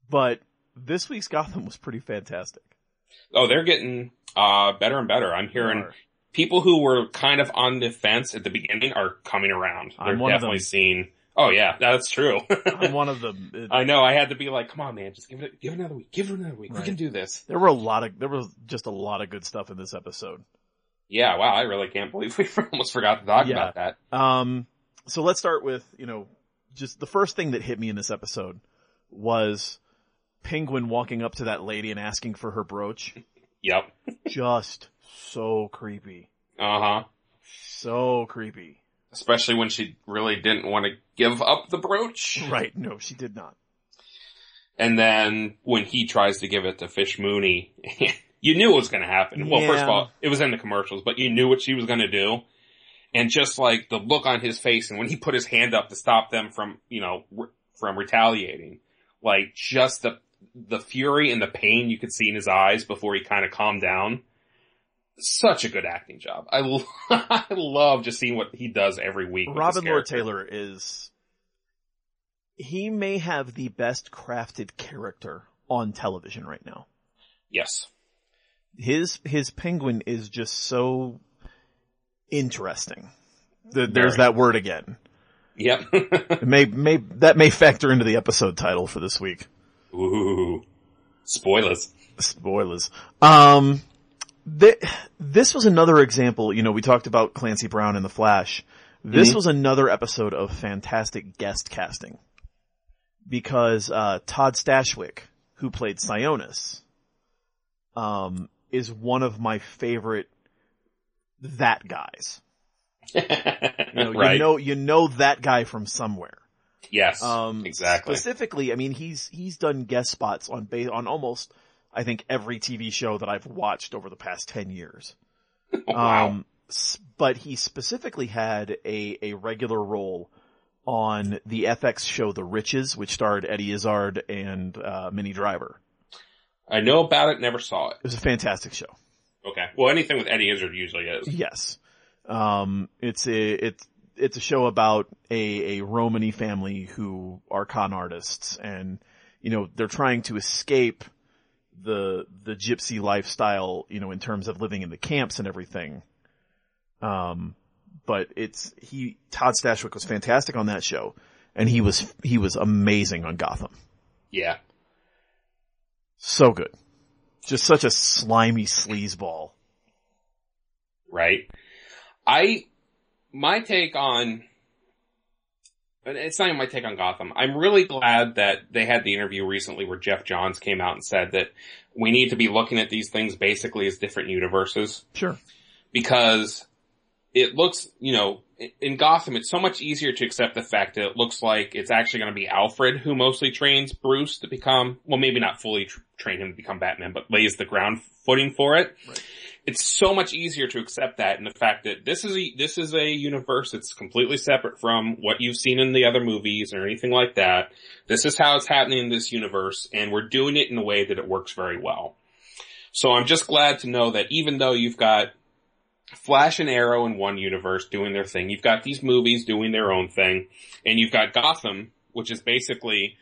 but this week's Gotham was pretty fantastic. Oh, they're getting uh better and better. I'm hearing Are. people who were kind of on the fence at the beginning are coming around. They're definitely seeing. Oh yeah, that's true. [LAUGHS] I'm one of them. It- I know. I had to be like, come on, man, just give it, give it another week, give it another week. We can do this. there were a lot of, there was just a lot of good stuff in this episode. Yeah. Wow. I really can't believe [LAUGHS] we almost forgot to talk Yeah. about that. Um, so let's start with, you know, just the first thing that hit me in this episode was Penguin walking up to that lady and asking for her brooch. [LAUGHS] Yep. Just so creepy. Uh huh. So creepy. Especially when she really didn't want to give up the brooch. [LAUGHS] Right. No, she did not. And then when he tries to give it to Fish Mooney, [LAUGHS] you knew it was going to happen. Well, first of all, it was in the commercials, but you knew what she was going to do. And just like the look on his face and when he put his hand up to stop them from, you know, re- from retaliating, like just the, the fury and the pain you could see in his eyes before he kind of calmed down. Such a good acting job. I, lo- [LAUGHS] I love just seeing what he does every week. Robin Lord. Taylor is, he may have the best crafted character on television right now. Yes. His, his penguin is just so interesting. The, there's that word again. Yep. [LAUGHS] It may, may, that may factor into the episode title for this week. Ooh. Spoilers. Spoilers. Um, th- this was another example, you know, we talked about Clancy Brown in The Flash. This Mhm. was another episode of fantastic guest casting. Because, uh, Todd Stashwick, who played Sionis, um, is one of my favorite that guys. [LAUGHS] You know, right. you know, you know that guy from somewhere. yes. Um, exactly. Specifically, I mean, he's he's done guest spots on ba- on almost, I think, every TV show that I've watched over the past ten years. [LAUGHS] wow. Um, but he specifically had a a regular role on the FX show The Riches, which starred Eddie Izzard and uh, Minnie Driver. I know about it, never saw it. It was a fantastic show. Okay. Well, anything with Eddie Izzard usually is. Yes. Um, it's a, it's, it's a show about a, a Romany family who are con artists and, you know, they're trying to escape the, the gypsy lifestyle, you know, in terms of living in the camps and everything. Um, but it's, he, Todd Stashwick was fantastic on that show and he was, he was amazing on Gotham. Yeah. So good. Just such a slimy sleazeball. Right. I, my take on, it's not even my take on Gotham. I'm really glad that they had the interview recently where Geoff Johns came out and said that we need to be looking at these things basically as different universes. Sure. because it looks, you know, in- Gotham, it's so much easier to accept the fact that it looks like it's actually going to be Alfred who mostly trains Bruce to become, well, maybe not fully tr- train him to become Batman, but lays the ground footing for it. Right. it's so much easier to accept that and the fact that this is a, this is a universe that's completely separate from what you've seen in the other movies or anything like that. This is how it's happening in this universe and we're doing it in a way that it works very well. So I'm just glad to know that even though you've got Flash and Arrow in one universe doing their thing, you've got these movies doing their own thing, and you've got Gotham, which is basically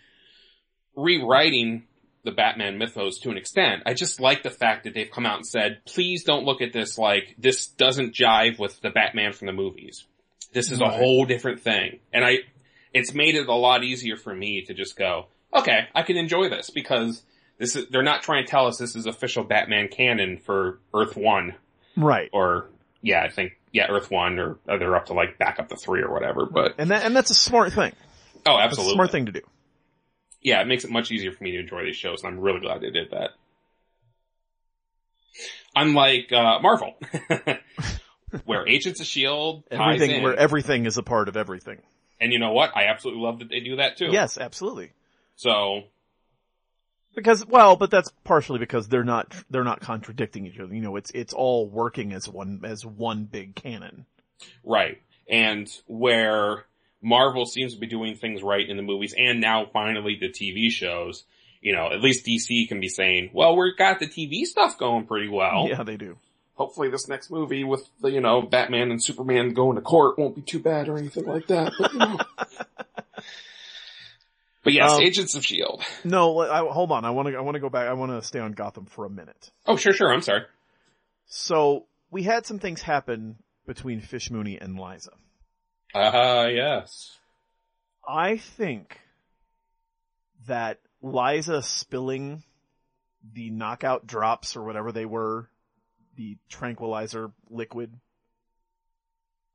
rewriting the Batman mythos to an extent. I just like the fact that they've come out and said, please don't look at this like this doesn't jive with the Batman from the movies. This is a whole different thing. And I, it's made it a lot easier for me to just go, okay, I can enjoy this because this is, they're not trying to tell us this is official Batman canon for Earth 1 Right. or, yeah, I think, yeah, Earth 1 or they're up to like back up to 3 or whatever, but, And that, and that's a smart thing. oh, absolutely. a smart thing to do. yeah, it makes it much easier for me to enjoy these shows, and I'm really glad they did that. Unlike uh, Marvel, [LAUGHS] where Agents of Shield Everything, in, where everything is a part of everything. and you know what? I absolutely love that they do that too. Yes, absolutely. So Because, well, but that's partially because they're not, they're not contradicting each other. You know, it's, it's all working as one, as one big canon. right, and where Marvel seems to be doing things right in the movies, and now finally the TV shows. You know, at least DC can be saying, "Well, we've got the TV stuff going pretty well." Yeah, they do. hopefully this next movie with the, you know, Batman and Superman going to court won't be too bad or anything like that. But, you know. [LAUGHS] but yes, Um, Agents of Shield. No, I, hold on. I want to, I want to go back. I want to stay on Gotham for a minute. Oh, sure, sure. I'm sorry. So we had some things happen between Fish Mooney and Liza. Uh, yes. I think that Liza spilling the knockout drops or whatever they were, the tranquilizer liquid,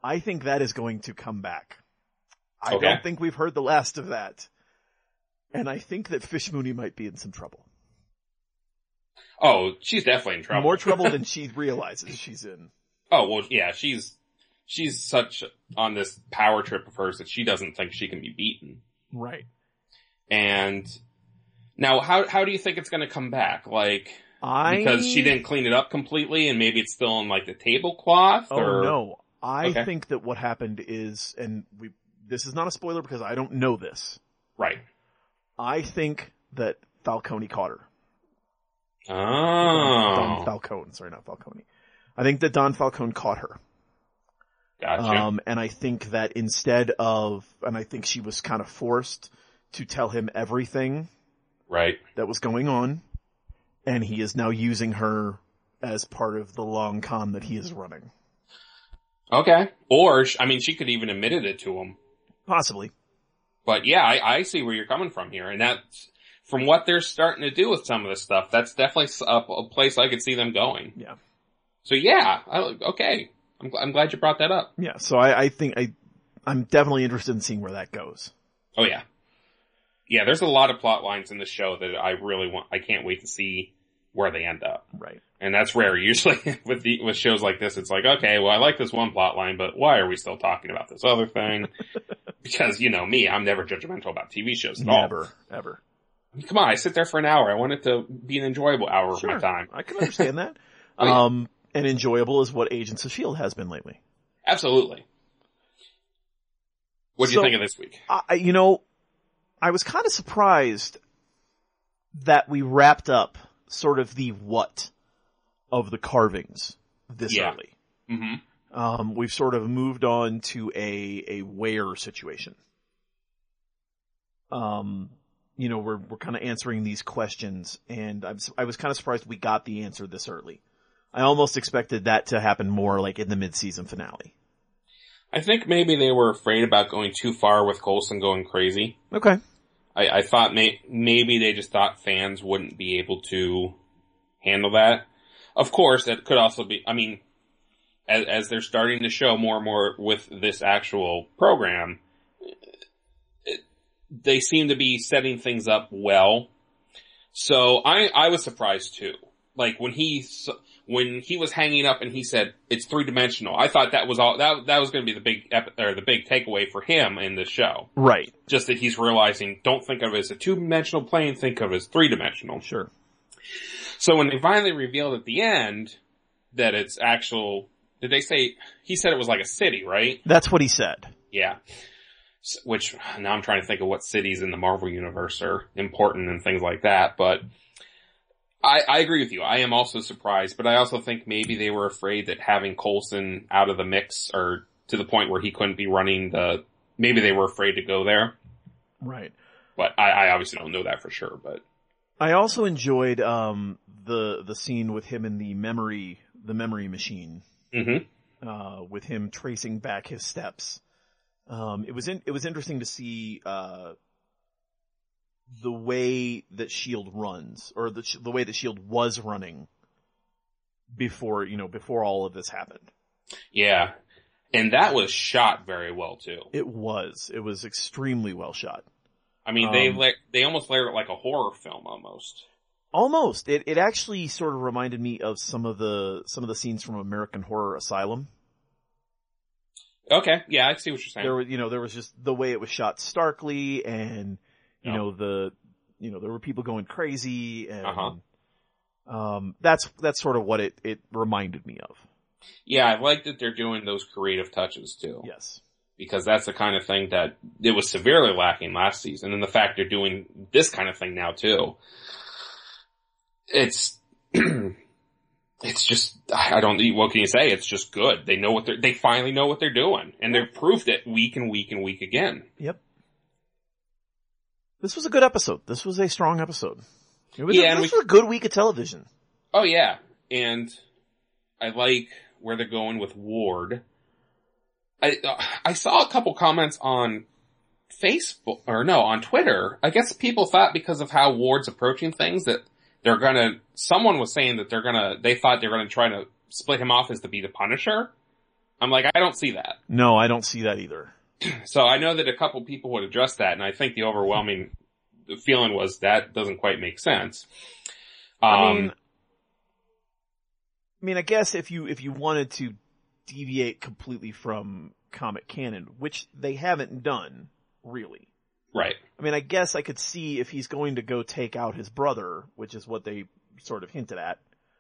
I think that is going to come back. I Okay. don't think we've heard the last of that. And I think that Fish Mooney might be in some trouble. Oh, she's definitely in trouble. More trouble than [LAUGHS] she realizes she's in. oh, well, yeah, she's, she's such on this power trip of hers that she doesn't think she can be beaten. Right. And now how, how do you think it's going to come back? Like, I because she didn't clean it up completely and maybe it's still in like the tablecloth Oh or? no. I Okay. think that what happened is, and we, this is not a spoiler because I don't know this. Right. I think that Falcone caught her. Oh. Don Falcone, sorry, not Falcone. I think that Don Falcone caught her. Gotcha. Um, and I think that instead of, and I think she was kind of forced to tell him everything right. that was going on, and he is now using her as part of the long con that he is running. Okay. Or, I mean, she could even admitted it to him. Possibly. But yeah, I, I see where you're coming from here. And that's, from what they're starting to do with some of this stuff, that's definitely a place I could see them going. Yeah. So yeah, I, okay. I'm, I'm glad you brought that up. Yeah. So I, I think I, I'm definitely interested in seeing where that goes. Oh yeah. Yeah, there's a lot of plot lines in the show that I really want, I can't wait to see where they end up. Right. And that's rare. [LAUGHS] Usually with the, with shows like this, it's like, okay, well, I like this one plot line, but why are we still talking about this other thing? [LAUGHS] because, you know, me, I'm never judgmental about TV shows at all. Never, ever. Come on, I sit there for an hour. I want it to be an enjoyable hour of my time. I can understand that. [LAUGHS] Um, and enjoyable is what Agents of S.H.I.E.L.D. has been lately. Absolutely. What do So- you think of this week? I, you know, I was kind of surprised that we wrapped up sort of the what of the carvings this Yeah. early. hmm Um, we've sort of moved on to a, a where situation. Um, you know, we're, we're kind of answering these questions and I'm, I was kind of surprised we got the answer this early. I almost expected that to happen more like in the mid-season finale. I think maybe they were afraid about going too far with Coulson going crazy. Okay. I, I thought may, maybe they just thought fans wouldn't be able to handle that. Of course, that could also be, I mean, as, as they're starting to show more and more with this actual program, they seem to be setting things up well. So I, I was surprised too. Like when he, when he was hanging up and he said it's three dimensional, I thought that was all, that, that was going to be the big, or the big takeaway for him in this show Right. just that he's realizing don't think of it as a two dimensional plane, think of it as three dimensional. Sure. So when they finally revealed at the end that it's actual, did they say, he said it was like a city, right? That's what he said. Yeah. Which, now I'm trying to think of what cities in the Marvel universe are important and things like that, but I, I agree with you. I am also surprised, but I also think maybe they were afraid that having Coulson out of the mix or to the point where he couldn't be running the, maybe they were afraid to go there, Right. but I, I obviously don't know that for sure, but I also enjoyed um the the scene with him in the memory the memory machine hmm uh with him tracing back his steps. Um it was in, it was interesting to see uh the way that Shield runs or the the way that Shield was running before, you know, before all of this happened. yeah. And that was shot very well too. It was it was extremely well shot. I mean, they Um, la- they almost layered it like a horror film almost. Almost. It it actually sort of reminded me of some of the some of the scenes from American Horror Asylum. Okay, yeah, I see what you're saying. there was, you know, there was just the way it was shot starkly and, you Yeah. know, the, you know, there were people going crazy and, Uh-huh. um, that's, that's sort of what it, it reminded me of. yeah, I like that they're doing those creative touches too. Yes. Because that's the kind of thing that it was severely lacking last season, and the fact they're doing this kind of thing now too. It's, [CLEARS THROAT] it's just, I don't, what can you say? It's just good. They know what they're, they finally know what they're doing, and they've proved it week and week and week again. Yep. This was a good episode. This was a strong episode. It was, Yeah, a, this we- was a good week of television. Oh yeah, and I like where they're going with Ward. I uh, I saw a couple comments on Facebook or no on Twitter. I guess people thought because of how Ward's approaching things that they're gonna. Someone was saying that they're gonna. They thought they're gonna try to split him off as to be the Punisher. I'm like, I don't see that. No, I don't see that either. [CLEARS THROAT] So I know that a couple people would address that, and I think the overwhelming feeling was that doesn't quite make sense. Um, I mean, I mean, I guess if you, if you wanted to deviate completely from comic canon, which they haven't done, really. right. I mean, I guess I could see if he's going to go take out his brother, which is what they sort of hinted at.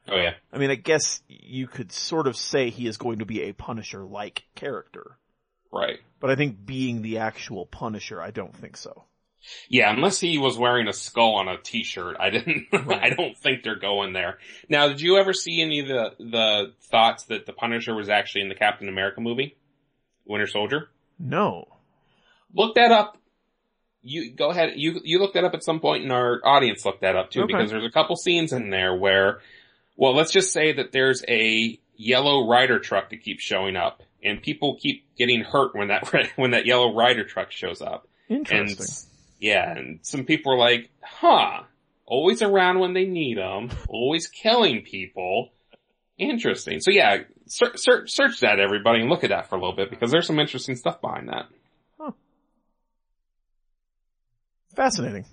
Oh yeah. I mean, I guess you could sort of say he is going to be a Punisher-like character. Right. But I think being the actual Punisher, I don't think so. Yeah, unless he was wearing a skull on a t-shirt, I didn't, [LAUGHS] Right. I don't think they're going there. Now, did you ever see any of the, the thoughts that the Punisher was actually in the Captain America movie? Winter Soldier? No. Look that up. You, go ahead, you, you look that up at some point and our audience looked that up too, Okay. because there's a couple scenes in there where, well, let's just say that there's a yellow Ryder truck that keeps showing up, and people keep getting hurt when that, [LAUGHS] when that yellow Ryder truck shows up. And Interesting. yeah, and some people are like, huh, always around when they need them, always killing people. Interesting. So yeah, ser- ser- search that everybody and look at that for a little bit because there's some interesting stuff behind that. Huh. Fascinating.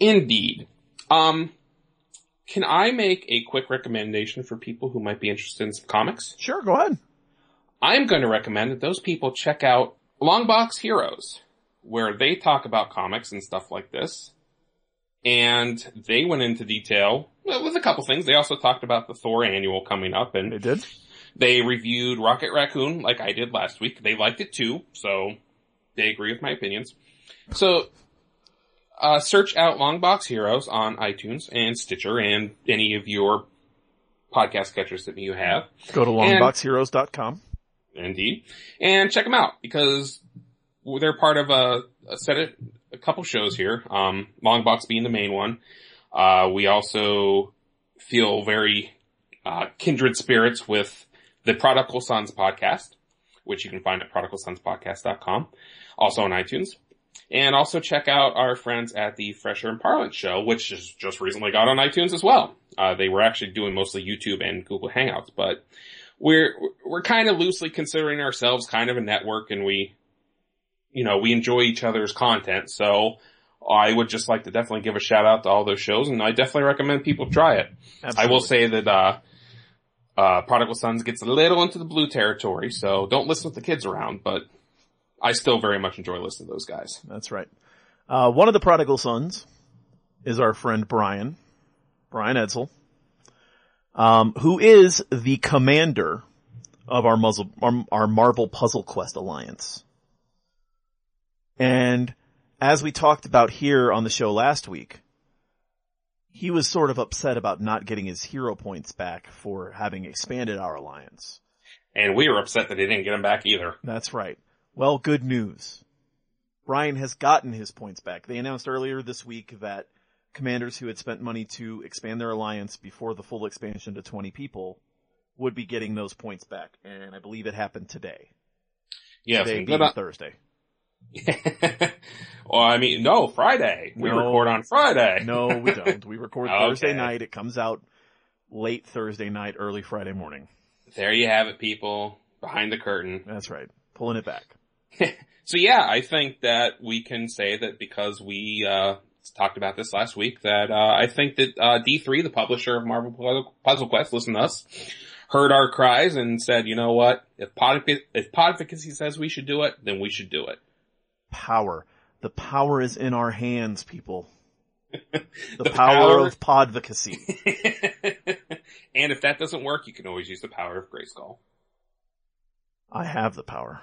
Indeed. Um, can I make a quick recommendation for people who might be interested in some comics? Sure, go ahead. I'm going to recommend that those people check out Longbox Heroes, where they talk about comics and stuff like this. And they went into detail well, with a couple things. They also talked about the Thor annual coming up and They did. they reviewed Rocket Raccoon like I did last week. They liked it too, so they agree with my opinions. So, uh, search out Longbox Heroes on iTunes and Stitcher and any of your podcast catchers that you have. Go to longboxheroes.com. Indeed. And check them out because they're part of a, a set of a couple shows here. Um, Longbox being the main one. Uh, we also feel very, uh, kindred spirits with the Prodigal Sons podcast, which you can find at prodigalsonspodcast.com. Also on iTunes. And also check out our friends at the Fresher and Parlance show, which just recently got on iTunes as well. Uh, they were actually doing mostly YouTube and Google Hangouts, but we're we're kind of loosely considering ourselves kind of a network and we you know we enjoy each other's content. So i would just like to definitely give a shout out to all those shows and i definitely recommend people try it. I will say that uh uh prodigal sons gets a little into the blue territory so don't listen with the kids around but i still very much enjoy listening to those guys. That's right. Uh, one of the prodigal sons is our friend Brian, Brian Edsel. Um, who is the commander of our muzzle, our, our Marvel Puzzle Quest Alliance. And as we talked about here on the show last week, he was sort of upset about not getting his hero points back for having expanded our alliance. And we were upset that he didn't get them back either. That's right. Well, good news. Brian has gotten his points back. They announced earlier this week that commanders who had spent money to expand their alliance before the full expansion to 20 people would be getting those points back. And I believe it happened today. Yes. Today being good Thursday. [LAUGHS] well, I mean, no, Friday. We No. record on Friday. No, we don't. We record [LAUGHS] Okay. Thursday night. It comes out late Thursday night, early Friday morning. There you have it, people. Behind the curtain. That's right. Pulling it back. [LAUGHS] So yeah, I think that we can say that because we, uh, talked about this last week that, uh, I think that, uh, D3, the publisher of Marvel Puzzle- Quest, listened to us, heard our cries and said, you know what? If pod, if Podvocacy says we should do it, then we should do it. Power. The power is in our hands, people. [LAUGHS] The, The power, power- of podvocacy. [LAUGHS] and if that doesn't work, you can always use the power of Grayskull. I have the power.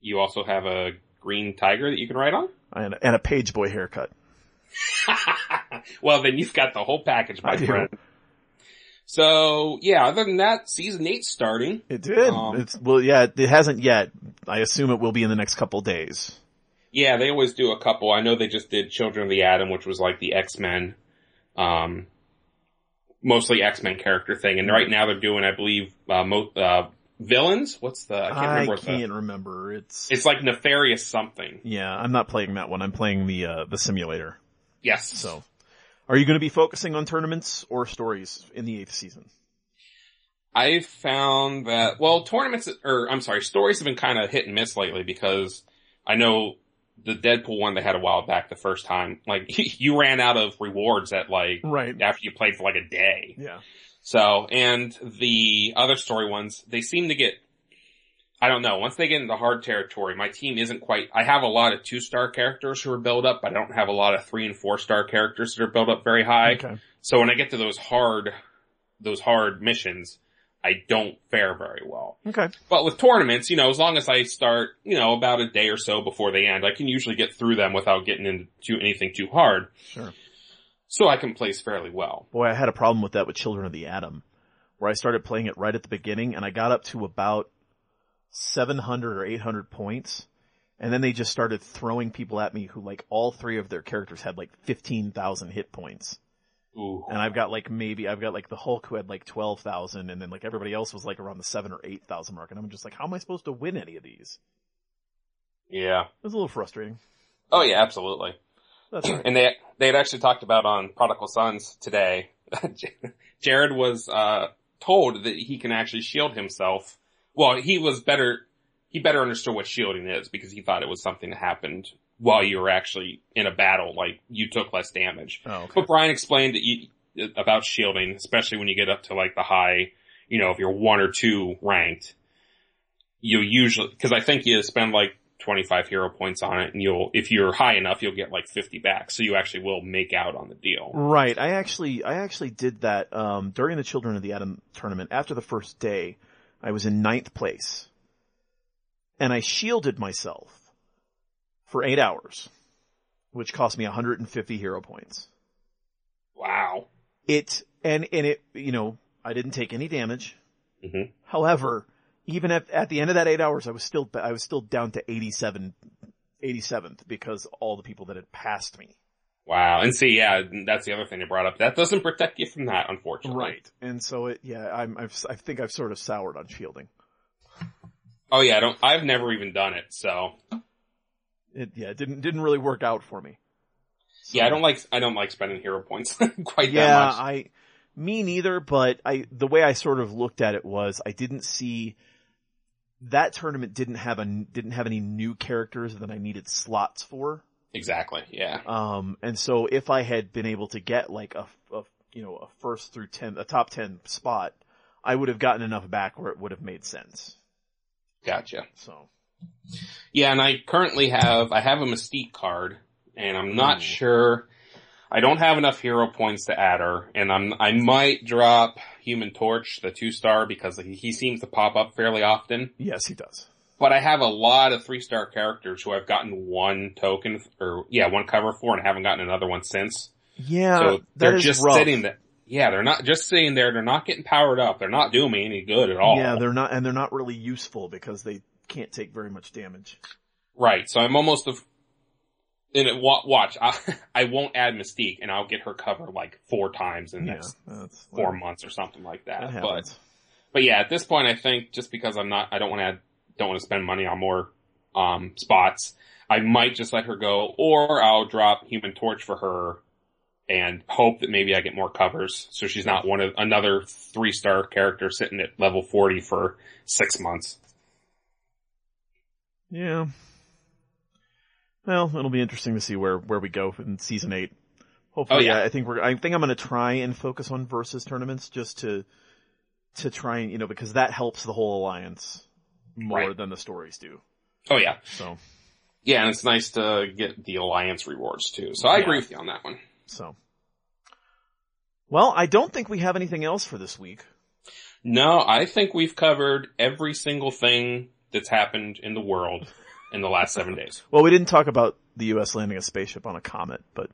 You also have a green tiger that you can ride on? And, and a page boy haircut. [LAUGHS] well, then you've got the whole package, my I do. friend. So, yeah, other than that, season eight starting. It did. Um, it's, well, yeah, it hasn't yet. I assume it will be in the next couple days. Yeah, they always do a couple. I know they just did Children of the Atom, which was like the X-Men, um, mostly X-Men character thing. And right now they're doing, I believe, uh, mo- uh, villains? What's the, I can't I remember what the, can't remember. It's, it's like Nefarious something. yeah, I'm not playing that one. I'm playing the, uh, the simulator. Yes. So, are you going to be focusing on tournaments or stories in the eighth season? I've found that, well, tournaments, or I'm sorry, stories have been kind of hit and miss lately because I know the Deadpool one they had a while back the first time, like [LAUGHS] you ran out of rewards at like, Right. after you played for like a day. Yeah. So, and the other story ones, they seem to get, I don't know, once they get into hard territory, my team isn't quite, I have a lot of two star characters who are built up, but I don't have a lot of three and four star characters that are built up very high. Okay. So when I get to those hard, those hard missions, I don't fare very well. Okay. But with tournaments, you know, as long as I start, you know, about a day or so before they end, I can usually get through them without getting into anything too hard. Sure. So I can place fairly well. Boy, I had a problem with that with Children of the Atom, where I started playing it right at the beginning and I got up to about 700 or 800 points. And then they just started throwing people at me who like all three of their characters had like 15,000 hit points. Ooh. And I've got like maybe, I've got like the Hulk who had like 12,000 and then like everybody else was like around the 7 or 8,000 mark. And I'm just like, how am I supposed to win any of these? Yeah. It was a little frustrating. Oh yeah, absolutely. That's right. And they they had actually talked about on Prodigal Sons today. [LAUGHS] Jared was uh told that he can actually shield himself. Well, he was better he better understood what shielding is because he thought it was something that happened while you were actually in a battle, like you took less damage. Oh, okay. But Brian explained that you, about shielding, especially when you get up to like the high, you know, if you're one or two ranked, you usually, cause I think you spend like 25 hero points on it and you'll, if you're high enough, you'll get like 50 back. So you actually will make out on the deal. Right. I actually, I actually did that, um, during the Children of the Atom tournament. After the first day, I was in ninth place. And I shielded myself for eight hours, which cost me 150 hero points. Wow. It, and, and it, you know, I didn't take any damage. hmm However, even at, at the end of that eight hours, I was still, I was still down to 87, 87th because all the people that had passed me. Wow. And see, yeah, that's the other thing they brought up. That doesn't protect you from that, unfortunately. Right. And so it, yeah, I'm, I've, I think I've sort of soured on shielding. Oh yeah, I don't, I've never even done it. So It, yeah, it didn't, didn't really work out for me. So- yeah, I don't like, I don't like spending hero points [LAUGHS] quite yeah, that much. I, me neither, but I, the way I sort of looked at it was I didn't see, that tournament didn't have a, didn't have any new characters that I needed slots for. Exactly. Yeah. Um, and so if I had been able to get like a, a, you know, a first through 10, a top 10 spot, I would have gotten enough back where it would have made sense. Gotcha. So, Yeah, and I currently have I have a Mystique card, and I'm not Ooh. sure. I don't have enough hero points to add her, and I'm I might drop Human Torch, the two star, because he, he seems to pop up fairly often. Yes, he does. But I have a lot of three star characters who I've gotten one token or yeah one cover for, and haven't gotten another one since. Yeah, so they're just rough. sitting there. Yeah, they're not just sitting there. They're not getting powered up. They're not doing me any good at all. Yeah, they're not, and they're not really useful because they can't take very much damage. Right. So I'm almost. And it, watch, I, [LAUGHS] I won't add Mystique, and I'll get her covered like four times in the Yeah, next four months or something like That that. But but yeah, at this point, I think just because I'm not, I don't want to add, don't want to spend money on more um spots. I might just let her go, or I'll drop Human Torch for her, and hope that maybe I get more covers, so she's not one of another three star character sitting at level forty for six months. Yeah. Well, it'll be interesting to see where, where we go in season eight. Oh, Hopefully, Oh, yeah. I think we're, I think I'm gonna try and focus on versus tournaments just to, to try and, you know, because that helps the whole alliance more Right. than the stories do. Oh yeah, So, yeah, and it's nice to get the alliance rewards too. So I Yeah. agree with you on that one. so. Well, I don't think we have anything else for this week. No, I think we've covered every single thing that's happened in the world [LAUGHS] in the last seven days. Well, we didn't talk about the U.S. landing a spaceship on a comet, but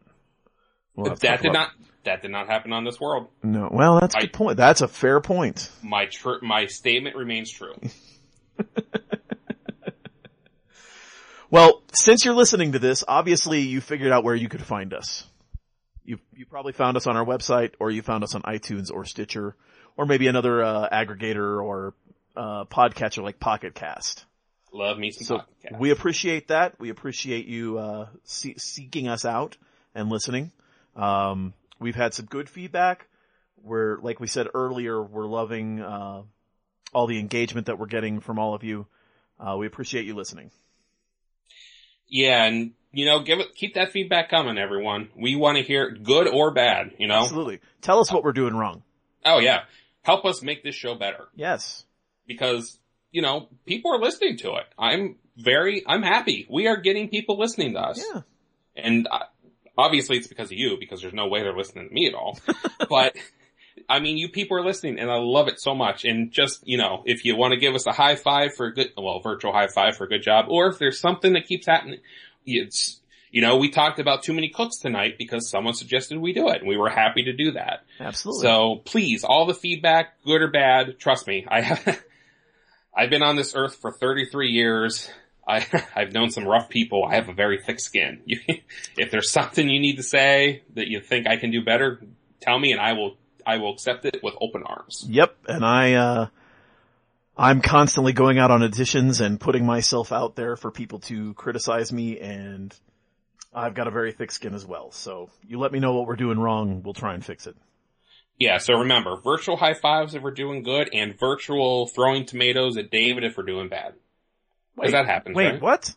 we'll that did about- not that did not happen on this world. No, well, that's a good point. That's a fair point. My tr- my statement remains true. [LAUGHS] Well, since you're listening to this, obviously you figured out where you could find us. You you probably found us on our website, or you found us on iTunes or Stitcher, or maybe another uh, aggregator or uh, podcatcher like Pocket Cast. Love me some So podcast. we appreciate that. We appreciate you uh, see- seeking us out and listening. Um, we've had some good feedback. We're like we said earlier, we're loving uh, all the engagement that we're getting from all of you. Uh, we appreciate you listening. yeah, and you know, give it keep that feedback coming, everyone. We want to hear good or bad. You know. Absolutely. Tell us what we're doing wrong. Oh yeah, help us make this show better Yes. because you know people are listening to it. I'm very I'm happy. We are getting people listening to us. Yeah. and obviously it's because of you because there's no way they're listening to me at all. [LAUGHS] but I mean, you people are listening, and I love it so much. And just you know, if you want to give us a high five for a good, well, virtual high five for a good job, or if there's something that keeps happening, it's you know, we talked about too many cooks tonight because someone suggested we do it, and we were happy to do that. Absolutely. So please, all the feedback, good or bad, trust me, I have, [LAUGHS] I've been on this earth for 33 years. I, [LAUGHS] I've known some rough people. I have a very thick skin. You, [LAUGHS] if there's something you need to say that you think I can do better, tell me and I will, I will accept it with open arms. Yep, and I, uh, I'm constantly going out on auditions and putting myself out there for people to criticize me and I've got a very thick skin as well. So you let me know what we're doing wrong, we'll try and fix it. Yeah, so remember, virtual high fives if we're doing good and virtual throwing tomatoes at David if we're doing bad. Because that happens, Wait, right? what?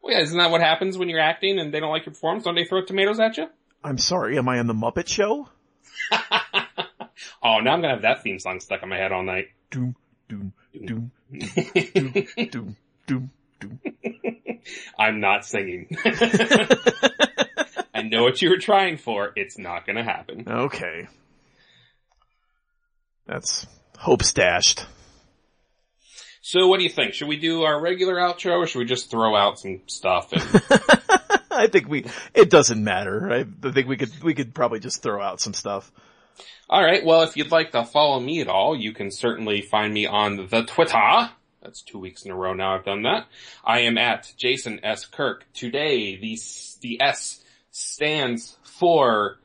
Well, yeah, isn't that what happens when you're acting and they don't like your performance? Don't they throw tomatoes at you? I'm sorry, am I in the Muppet Show? [LAUGHS] oh, now I'm gonna have that theme song stuck in my head all night. Doom, doom, doom, doom, [LAUGHS] doom, doom, doom. I'm not singing. [LAUGHS] I know what you were trying for. It's not gonna happen. Okay. That's hope stashed. So what do you think? Should we do our regular outro or should we just throw out some stuff? And, [LAUGHS] I think we, it doesn't matter. I think we could, we could probably just throw out some stuff. Alright, well if you'd like to follow me at all, you can certainly find me on the Twitter. That's two weeks in a row now I've done that. I am at Jason S. Kirk. Today, the, the S stands for,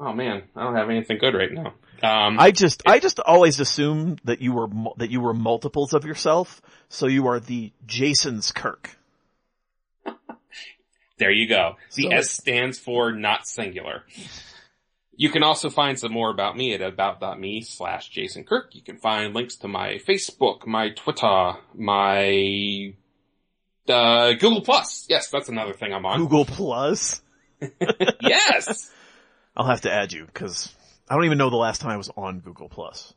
oh man, I don't have anything good right now. Um, I just, I just always assumed that you were, that you were multiples of yourself. So you are the Jason's Kirk. There you go. The So- S stands for not singular. You can also find some more about me at about.me slash Jason Kirk. You can find links to my Facebook, my Twitter, my uh, Google Plus. Yes, that's another thing I'm on. Google Plus. [LAUGHS] yes. [LAUGHS] I'll have to add you because I don't even know the last time I was on Google Plus.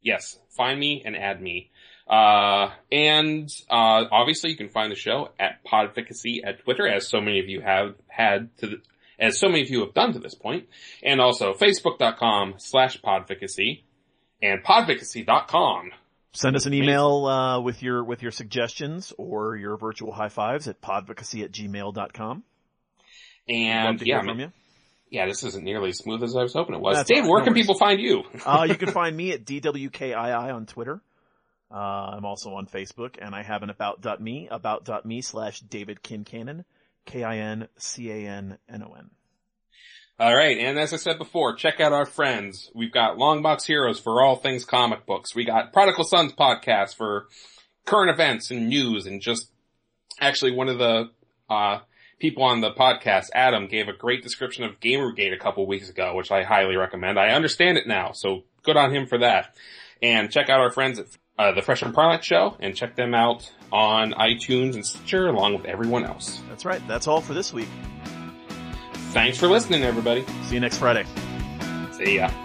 Yes. Find me and add me. Uh, and, uh, obviously you can find the show at Podvocacy at Twitter, as so many of you have had to the, as so many of you have done to this point, and also facebook.com slash podvocacy and podvocacy.com. Send us an email, uh, with your, with your suggestions or your virtual high fives at podvocacy at gmail.com. And yeah, from you. Yeah, this isn't nearly as smooth as I was hoping it was. That's Dave, where no can worries. people find you? [LAUGHS] Uh, you can [LAUGHS] find me at DWKII on Twitter. Uh, I'm also on Facebook and I have an about.me, about.me slash David Kincannon, K-I-N-C-A-N-N-O-N. All right, and as I said before, check out our friends. We've got Longbox Heroes for all things comic books. We got Prodigal Sons podcast for current events and news, and just actually one of the uh, people on the podcast, Adam, gave a great description of Gamergate a couple weeks ago, which I highly recommend. I understand it now, so good on him for that. And check out our friends at uh, the Fresh and Parliament Show, and check them out on iTunes and Stitcher, along with everyone else. That's right. That's all for this week. Thanks for listening, everybody. See you next Friday. See ya.